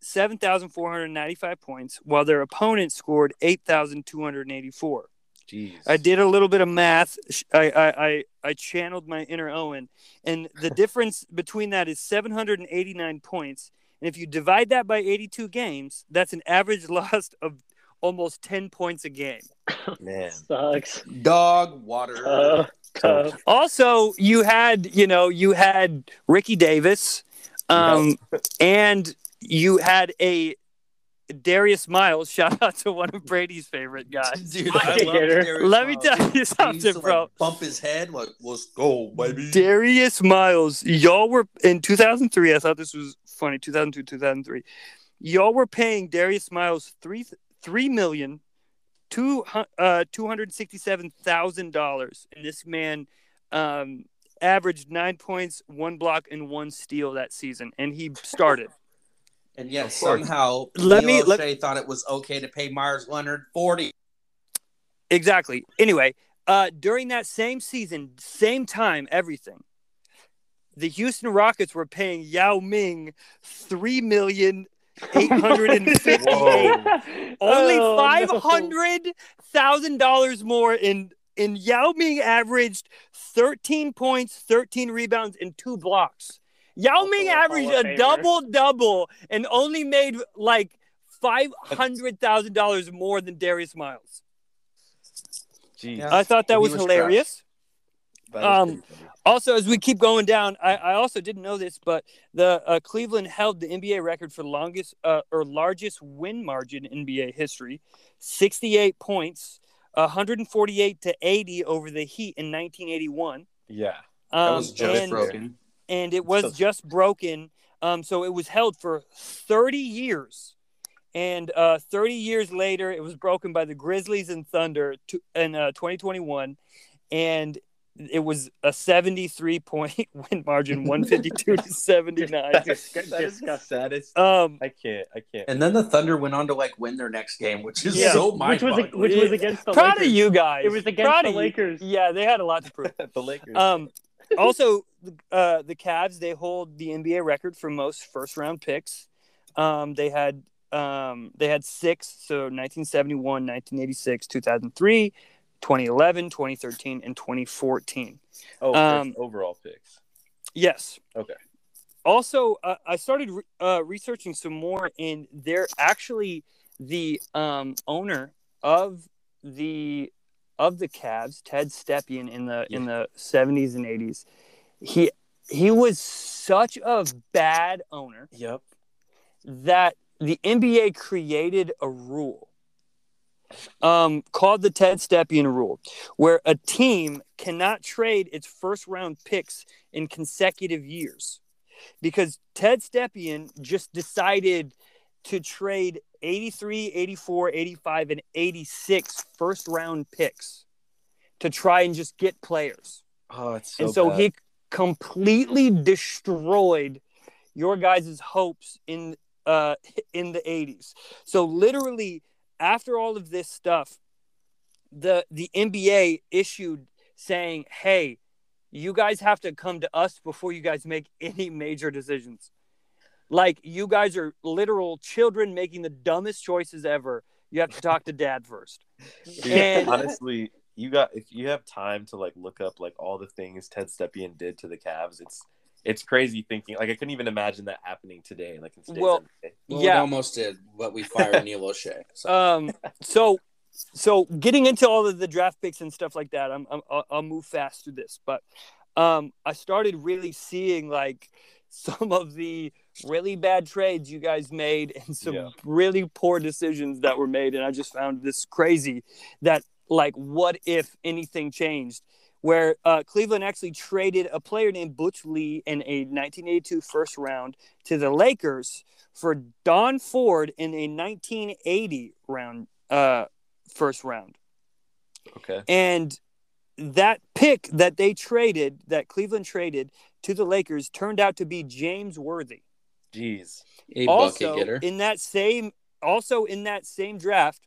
[SPEAKER 2] 7,495 points, while their opponent scored 8,284.
[SPEAKER 4] Jeez.
[SPEAKER 2] I did a little bit of math. I, I, I, I channeled my inner Owen, and the difference between that is 789 points. And if you divide that by 82 games, that's an average loss of almost 10 points a game.
[SPEAKER 4] Man.
[SPEAKER 3] Sucks.
[SPEAKER 1] Dog water.
[SPEAKER 3] Uh, tough.
[SPEAKER 2] Also, you had, you know, you had Ricky Davis, um, and you had a Darius Miles. Shout out to one of Brady's favorite guys.
[SPEAKER 1] Dude,
[SPEAKER 3] I
[SPEAKER 1] I love. Darius
[SPEAKER 2] Let me tell you something,
[SPEAKER 1] to, like,
[SPEAKER 2] bro.
[SPEAKER 1] bump his head like, "Let's go, baby."
[SPEAKER 2] Darius Miles, y'all were in 2003. I thought this was funny. 2002, 2003. Y'all were paying Darius Miles three three million two hu- uh two hundred sixty seven thousand dollars, and this man um averaged nine points, one block, and one steal that season, and he started.
[SPEAKER 1] And yet
[SPEAKER 4] Of
[SPEAKER 1] somehow
[SPEAKER 2] Let
[SPEAKER 1] Neil
[SPEAKER 2] me- let-
[SPEAKER 1] Olshey thought it was okay to pay Meyers Leonard forty.
[SPEAKER 2] Exactly. Anyway, uh, during that same season, same time, everything. The Houston Rockets were paying Yao Ming three million eight hundred and fifty-eight.
[SPEAKER 4] Whoa.
[SPEAKER 2] Only
[SPEAKER 3] oh,
[SPEAKER 2] five hundred thousand no. dollars more in in Yao Ming averaged thirteen points, thirteen rebounds, and two blocks. Yao Ming averaged a double double and only made like five hundred thousand dollars more than Darius Miles.
[SPEAKER 4] Jeez.
[SPEAKER 2] I thought that was,
[SPEAKER 1] was
[SPEAKER 2] hilarious. Um. Also, as we keep going down, I, I also didn't know this, but the uh, Cleveland held the NBA record for longest uh, or largest win margin in NBA history, sixty-eight points, one hundred and forty-eight to eighty over the Heat in nineteen eighty-one.
[SPEAKER 4] Yeah.
[SPEAKER 1] That
[SPEAKER 2] Um,
[SPEAKER 1] was just
[SPEAKER 2] and,
[SPEAKER 1] broken.
[SPEAKER 2] And it was
[SPEAKER 4] So-
[SPEAKER 2] just broken. Um, so it was held for 30 years. And uh, 30 years later, it was broken by the Grizzlies and Thunder to, in uh, 2021. And it was a 73 point win margin, 152 to 79.
[SPEAKER 3] Dis-
[SPEAKER 4] That is the
[SPEAKER 3] disgusting.
[SPEAKER 4] saddest.
[SPEAKER 2] Um,
[SPEAKER 4] I can't. I can't.
[SPEAKER 1] And then the Thunder went on to like win their next game, which is
[SPEAKER 2] Yeah.
[SPEAKER 1] so
[SPEAKER 3] which was
[SPEAKER 1] mind
[SPEAKER 3] which was against the
[SPEAKER 2] proud
[SPEAKER 3] Lakers.
[SPEAKER 2] of you guys.
[SPEAKER 3] It was against
[SPEAKER 2] Proud
[SPEAKER 3] the
[SPEAKER 2] of you.
[SPEAKER 3] Lakers.
[SPEAKER 2] Yeah, they had a lot to prove.
[SPEAKER 4] the Lakers.
[SPEAKER 2] Um, also, uh, the Cavs they hold the NBA record for most first round picks. Um, they had um, they had six, so 1971, 1986, 2003, 2011, 2013, and 2014.
[SPEAKER 4] oh,
[SPEAKER 2] um,
[SPEAKER 4] overall picks.
[SPEAKER 2] Yes.
[SPEAKER 4] Okay.
[SPEAKER 2] Also, uh, I started re- uh, researching some more, and they're actually the um, owner of the of the Cavs, Ted Stepien, in the in the seventies and eighties. He he was such a bad owner
[SPEAKER 4] Yep.
[SPEAKER 2] that the NBA created a rule um, called the Ted Stepien rule, where a team cannot trade its first round picks in consecutive years. Because Ted Stepien just decided to trade 83, 84, 85, and 86 first round picks to try and just get players.
[SPEAKER 4] Oh, it's so
[SPEAKER 2] and so
[SPEAKER 4] bad.
[SPEAKER 2] he completely destroyed your guys' hopes in uh in the 80s. So literally after all of this stuff the the NBA issued saying, "Hey, you guys have to come to us before you guys make any major decisions." Like you guys are literal children making the dumbest choices ever. You have to talk to dad first.
[SPEAKER 4] Dude,
[SPEAKER 2] And-
[SPEAKER 4] honestly, you got if you have time to like look up like all the things Ted Stepien did to the Cavs, it's it's crazy thinking. Like I couldn't even imagine that happening today. Like in
[SPEAKER 2] Well,
[SPEAKER 1] Well,
[SPEAKER 2] Yeah.
[SPEAKER 1] it almost did, but we fired Neil Olshey. So.
[SPEAKER 2] um so so getting into all of the draft picks and stuff like that i'm, I'm I'll- i'll move fast through this but um i started really seeing like some of the really bad trades you guys made and some
[SPEAKER 4] Yeah.
[SPEAKER 2] really poor decisions that were made and i just found this crazy that like what if anything changed where uh, Cleveland actually traded a player named Butch Lee in a 1982 first round to the Lakers for Don Ford in a 1980 round uh, first round.
[SPEAKER 4] Okay.
[SPEAKER 2] And that pick that they traded, that Cleveland traded to the Lakers, turned out to be James Worthy.
[SPEAKER 4] Jeez.
[SPEAKER 1] A
[SPEAKER 2] also,
[SPEAKER 1] bucket getter.
[SPEAKER 2] in that same, also in that same draft,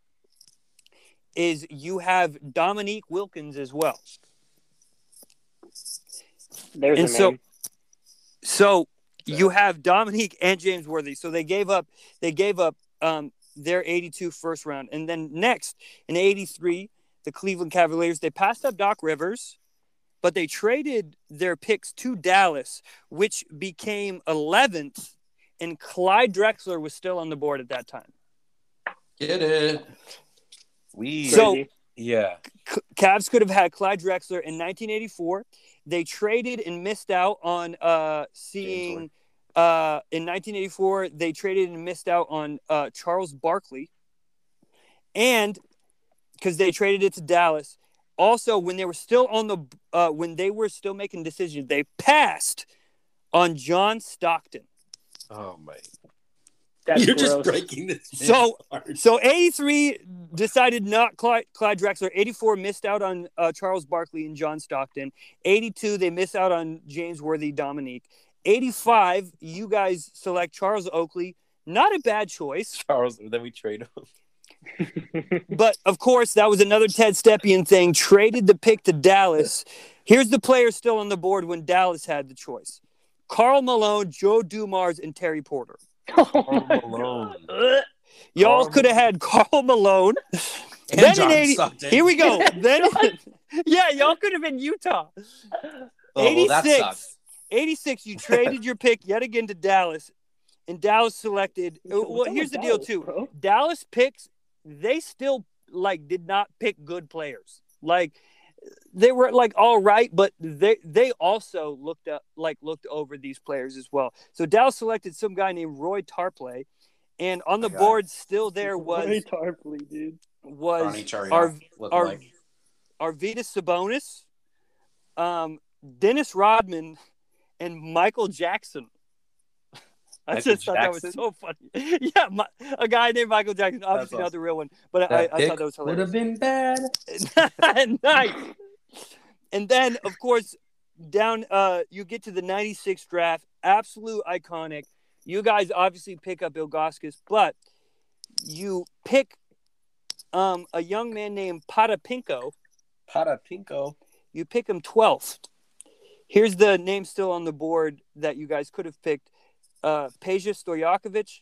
[SPEAKER 2] is you have Dominique Wilkins as well.
[SPEAKER 3] There's
[SPEAKER 2] And
[SPEAKER 3] a
[SPEAKER 2] so-
[SPEAKER 3] name.
[SPEAKER 2] So you have Dominique and James Worthy. So they gave up they gave up um, their 82 first round. And then next in 83, the Cleveland Cavaliers, they passed up Doc Rivers, but they traded their picks to Dallas, which became 11th. And Clyde Drexler was still on the board at that time.
[SPEAKER 1] Get it.
[SPEAKER 4] We
[SPEAKER 2] So-
[SPEAKER 3] Crazy.
[SPEAKER 4] yeah.
[SPEAKER 2] C- Cavs could have had Clyde Drexler in 1984. They traded and missed out on uh, seeing. Uh, in 1984, they traded and missed out on uh, Charles Barkley, and because they traded it to Dallas. Also, when they were still on the uh, when they were still making decisions, they passed on John Stockton.
[SPEAKER 4] Oh my.
[SPEAKER 3] That's
[SPEAKER 1] You're
[SPEAKER 3] gross.
[SPEAKER 1] just breaking this.
[SPEAKER 2] So-
[SPEAKER 1] apart.
[SPEAKER 2] So 83 decided not Clyde, Clyde Drexler. 84 missed out on uh, Charles Barkley and John Stockton. 82 they missed out on James Worthy, Dominique. 85 you guys select Charles Oakley. Not a bad choice,
[SPEAKER 4] Charles. Then we trade him.
[SPEAKER 2] but of course that was another Ted Stepien thing. Traded the pick to Dallas. Here's the players still on the board when Dallas had the choice: Karl Malone, Joe Dumars, and Terry Porter.
[SPEAKER 3] Oh
[SPEAKER 4] Malone.
[SPEAKER 2] Y'all could have had Karl Malone.
[SPEAKER 1] And
[SPEAKER 2] then in
[SPEAKER 1] John
[SPEAKER 2] 80
[SPEAKER 1] Stockton.
[SPEAKER 2] Here we go. Then, yeah, y'all could have been Utah.
[SPEAKER 1] Oh, well,
[SPEAKER 2] 86.
[SPEAKER 1] sucks.
[SPEAKER 2] 86, you traded your pick yet again to Dallas, and Dallas selected. Uh, well, here's the deal, too.
[SPEAKER 3] Bro.
[SPEAKER 2] Dallas picks, they still like did not pick good players. Like they were like all right, but they they also looked up like looked over these players as well. So Dallas selected some guy named Roy Tarpley, and on the
[SPEAKER 1] Okay.
[SPEAKER 2] board still there was
[SPEAKER 3] Ray Tarpley, dude.
[SPEAKER 2] was
[SPEAKER 1] Ronnie Chariot
[SPEAKER 2] our our
[SPEAKER 1] like.
[SPEAKER 2] Arvydas Sabonis, um, Dennis Rodman, and Michael Jackson. I
[SPEAKER 4] Michael
[SPEAKER 2] just thought that was so funny. yeah, my, a guy named Michael Jackson. Obviously not the real one, but I,
[SPEAKER 1] That
[SPEAKER 2] I
[SPEAKER 1] pick
[SPEAKER 2] thought that was hilarious.
[SPEAKER 1] would have been bad.
[SPEAKER 2] nice. And then, of course, down uh, you get to the '96 draft, absolute iconic. You guys obviously pick up Ilgauskas, but you pick um, a young man named Potapenko.
[SPEAKER 4] Para Pinko.
[SPEAKER 2] You pick him 12th. Here's the name still on the board that you guys could have picked uh, Peja Stojakovic,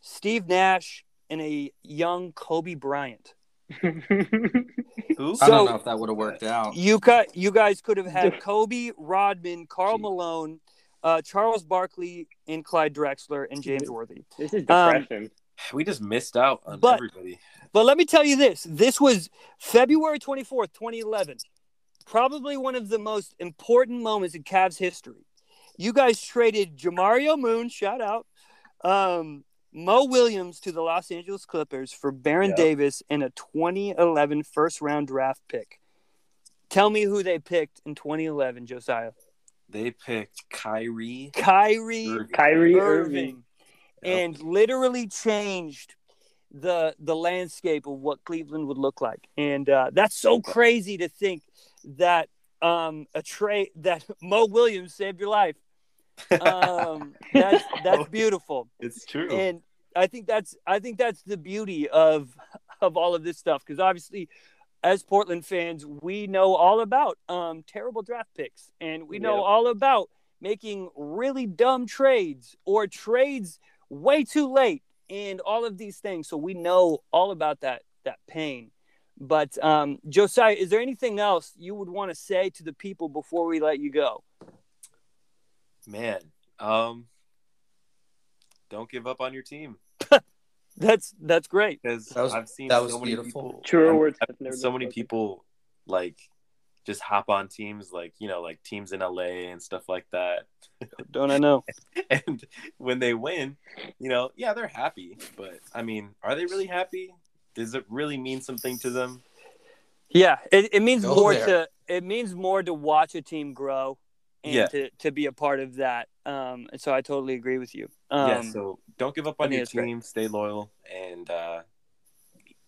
[SPEAKER 2] Steve Nash, and a young Kobe Bryant.
[SPEAKER 4] Who?
[SPEAKER 1] I
[SPEAKER 2] So-
[SPEAKER 1] don't know if that would have worked out.
[SPEAKER 2] You cut. You guys could have had Kobe, Rodman, Karl Malone, uh, Charles Barkley, and Clyde Drexler, and James Worthy.
[SPEAKER 3] this is
[SPEAKER 2] Um,
[SPEAKER 3] depression.
[SPEAKER 4] we just missed out on
[SPEAKER 2] But-
[SPEAKER 4] everybody.
[SPEAKER 2] But let me tell you this: this was February twenty fourth, twenty eleven. Probably one of the most important moments in Cavs history. You guys traded Jamario Moon, shout out, um, Mo Williams to the Los Angeles Clippers for Baron
[SPEAKER 4] Yeah.
[SPEAKER 2] Davis and a 2011 first round draft pick. Tell me who they picked in 2011, Josiah.
[SPEAKER 4] They picked Kyrie.
[SPEAKER 2] Kyrie
[SPEAKER 4] Irving.
[SPEAKER 3] Kyrie
[SPEAKER 2] Irving,
[SPEAKER 3] Irving.
[SPEAKER 4] Yep.
[SPEAKER 2] and literally changed the the landscape of what Cleveland would look like. And uh, that's so crazy to think that um, a trade that Mo Williams saved your life. Um, that's that's beautiful.
[SPEAKER 4] It's true.
[SPEAKER 2] and I think that's I think that's the beauty of of all of this stuff because obviously, as Portland fans, we know all about um, terrible draft picks, and we know
[SPEAKER 3] Yep.
[SPEAKER 2] all about making really dumb trades or trades way too late, and all of these things. So we know all about that that pain. But um, Josiah, is there anything else you would want to say to the people before we let you go?
[SPEAKER 4] Man, um, don't give up on your team
[SPEAKER 2] That's that's great.
[SPEAKER 4] because
[SPEAKER 1] That was-
[SPEAKER 4] I've seen
[SPEAKER 1] that
[SPEAKER 4] so
[SPEAKER 1] was
[SPEAKER 4] many
[SPEAKER 1] beautiful.
[SPEAKER 4] people.
[SPEAKER 3] Truer words
[SPEAKER 4] I've
[SPEAKER 3] have never
[SPEAKER 4] seen so many
[SPEAKER 3] spoken.
[SPEAKER 4] people like just hop on teams like you know like teams in LA and stuff like that.
[SPEAKER 2] Don't I know?
[SPEAKER 4] and when they win, you know, yeah, they're happy, but I mean, are they really happy? Does it really mean something to them?
[SPEAKER 2] Yeah, it, it means
[SPEAKER 1] Go
[SPEAKER 2] more
[SPEAKER 1] there.
[SPEAKER 2] to it means more to watch a team grow and
[SPEAKER 4] Yeah.
[SPEAKER 2] to, to be a part of that. Um, and so I totally agree with you. Um,
[SPEAKER 4] yeah, so don't give up on your
[SPEAKER 2] it's great.
[SPEAKER 4] team. Stay loyal, and uh,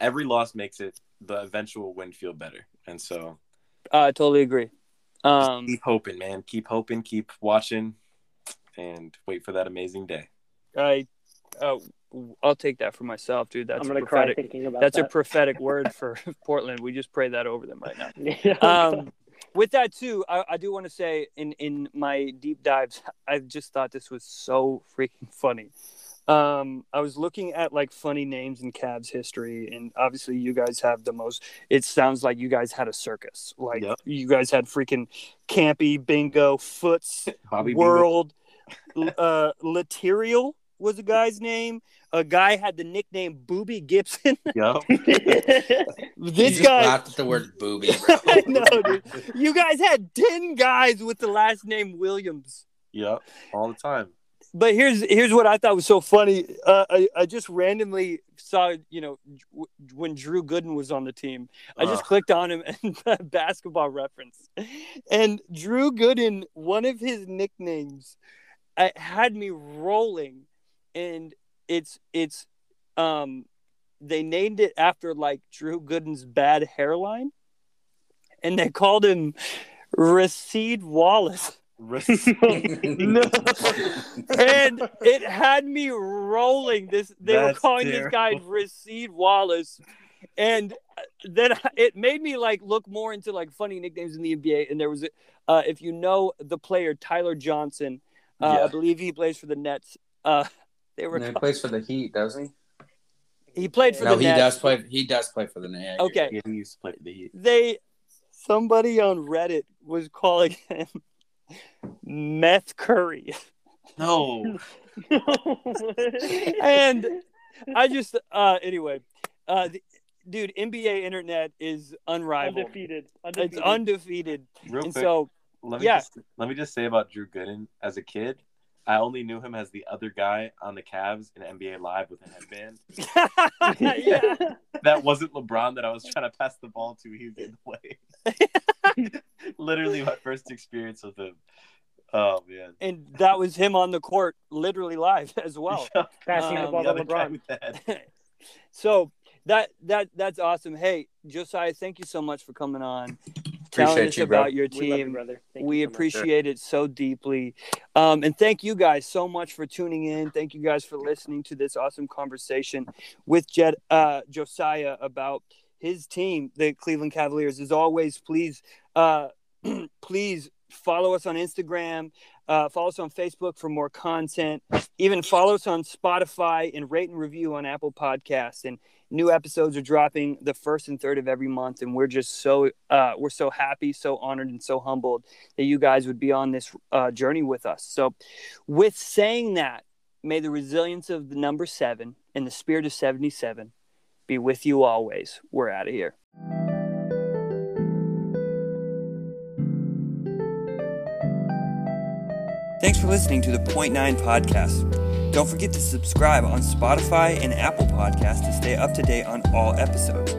[SPEAKER 4] every loss makes it the eventual win feel better. And so
[SPEAKER 2] I totally agree. Um,
[SPEAKER 4] keep hoping, man. Keep hoping. Keep watching, and wait for that amazing day.
[SPEAKER 2] I uh, I'll take that for myself, dude. That's
[SPEAKER 3] I'm gonna
[SPEAKER 2] a
[SPEAKER 3] cry
[SPEAKER 2] prophetic.
[SPEAKER 3] thinking about
[SPEAKER 2] That's a prophetic word for Portland. We just pray that over them right now.
[SPEAKER 3] Yeah.
[SPEAKER 2] um, with that too, I, I do want to say in in my deep dives, I just thought this was so freaking funny. Um, I was looking at like funny names in Cavs history, and obviously you guys have the most. It sounds like you guys had a circus. Like
[SPEAKER 4] Yep.
[SPEAKER 2] you guys had freaking Campy, Bingo, Foots,
[SPEAKER 4] Bobby Bingo.
[SPEAKER 2] World, uh, Laterial was the guy's name. A guy had the nickname Boobie Gibson.
[SPEAKER 4] Yup.
[SPEAKER 1] You
[SPEAKER 2] this
[SPEAKER 1] just
[SPEAKER 2] guy,
[SPEAKER 1] laughed at the word booby, bro.
[SPEAKER 2] I know, dude. You guys had 10 guys with the last name Williams.
[SPEAKER 4] Yep, All the time.
[SPEAKER 2] But here's here's what I thought was so funny. Uh, I, I just randomly saw, you know, w- when Drew Gooden was on the team. I just
[SPEAKER 4] Ugh.
[SPEAKER 2] clicked on him and basketball reference. And Drew Gooden, one of his nicknames, uh, had me rolling. And it's it's um they named it after like Drew Gooden's bad hairline. And they called him Rasheed Wallace.
[SPEAKER 3] no.
[SPEAKER 2] and it had me rolling. This they were
[SPEAKER 4] That's
[SPEAKER 2] calling this guy
[SPEAKER 4] terrible.
[SPEAKER 2] Rasheed Wallace, and uh, then it made me like look more into like funny nicknames in the NBA. And there was, uh, if you know the player Tyler Johnson, uh, I believe he plays for the Nets. Uh, they were
[SPEAKER 1] And he plays for the Heat, doesn't he?
[SPEAKER 2] he played for
[SPEAKER 1] No,
[SPEAKER 2] the
[SPEAKER 1] he
[SPEAKER 2] Nets.
[SPEAKER 1] does play. He does play for the Nets.
[SPEAKER 2] Okay,
[SPEAKER 4] Yeah, he used to play for the Heat.
[SPEAKER 2] they somebody on Reddit was calling him Meth Curry.
[SPEAKER 4] No.
[SPEAKER 2] and I just uh anyway, uh the, dude, NBA internet is unrivaled.
[SPEAKER 3] undefeated.
[SPEAKER 2] It's
[SPEAKER 3] Undefeated.
[SPEAKER 2] undefeated.
[SPEAKER 4] Real
[SPEAKER 2] and
[SPEAKER 4] quick,
[SPEAKER 2] so
[SPEAKER 4] let me
[SPEAKER 2] yeah.
[SPEAKER 4] just let me just say about Drew Gooden as a kid. I only knew him as the other guy on the Cavs in NBA Live with a headband.
[SPEAKER 2] yeah.
[SPEAKER 4] That wasn't LeBron that I was trying to pass the ball to. He was in the way. Literally, my first experience with him. Oh man.
[SPEAKER 2] And that was him on the court literally live as well.
[SPEAKER 3] Passing the
[SPEAKER 2] Um,
[SPEAKER 3] ball
[SPEAKER 4] The
[SPEAKER 3] to LeBron.
[SPEAKER 4] with the
[SPEAKER 2] so that that that's awesome. Hey, Josiah, thank you so much for coming on. Telling us
[SPEAKER 1] you, bro.
[SPEAKER 2] about your
[SPEAKER 3] We you,
[SPEAKER 2] team.
[SPEAKER 3] brother.
[SPEAKER 2] We
[SPEAKER 3] you so much.
[SPEAKER 2] appreciate it so deeply. Um, and thank you guys so much for tuning in. Thank you guys for listening to this awesome conversation with Jed, uh, Josiah about his team, the Cleveland Cavaliers. As always, please, uh, please follow us on Instagram. Uh, follow us on Facebook for more content. Even follow us on Spotify and rate and review on Apple Podcasts. And new episodes are dropping the first and third of every month. And we're just so uh, we're so happy, so honored, and so humbled that you guys would be on this uh, journey with us. So, with saying that, may the resilience of the number seven and the spirit of seventy-seven be with you always. We're out of here. Thanks for listening to the Point Nine podcast. Don't forget to subscribe on Spotify and Apple Podcasts to stay up to date on all episodes.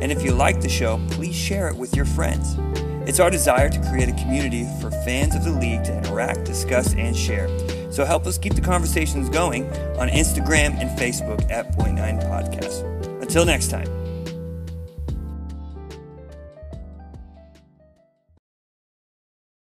[SPEAKER 2] And if you like the show, please share it with your friends. It's our desire to create a community for fans of the league to interact, discuss, and share. So help us keep the conversations going on Instagram and Facebook at Point Nine Podcast. Until next time.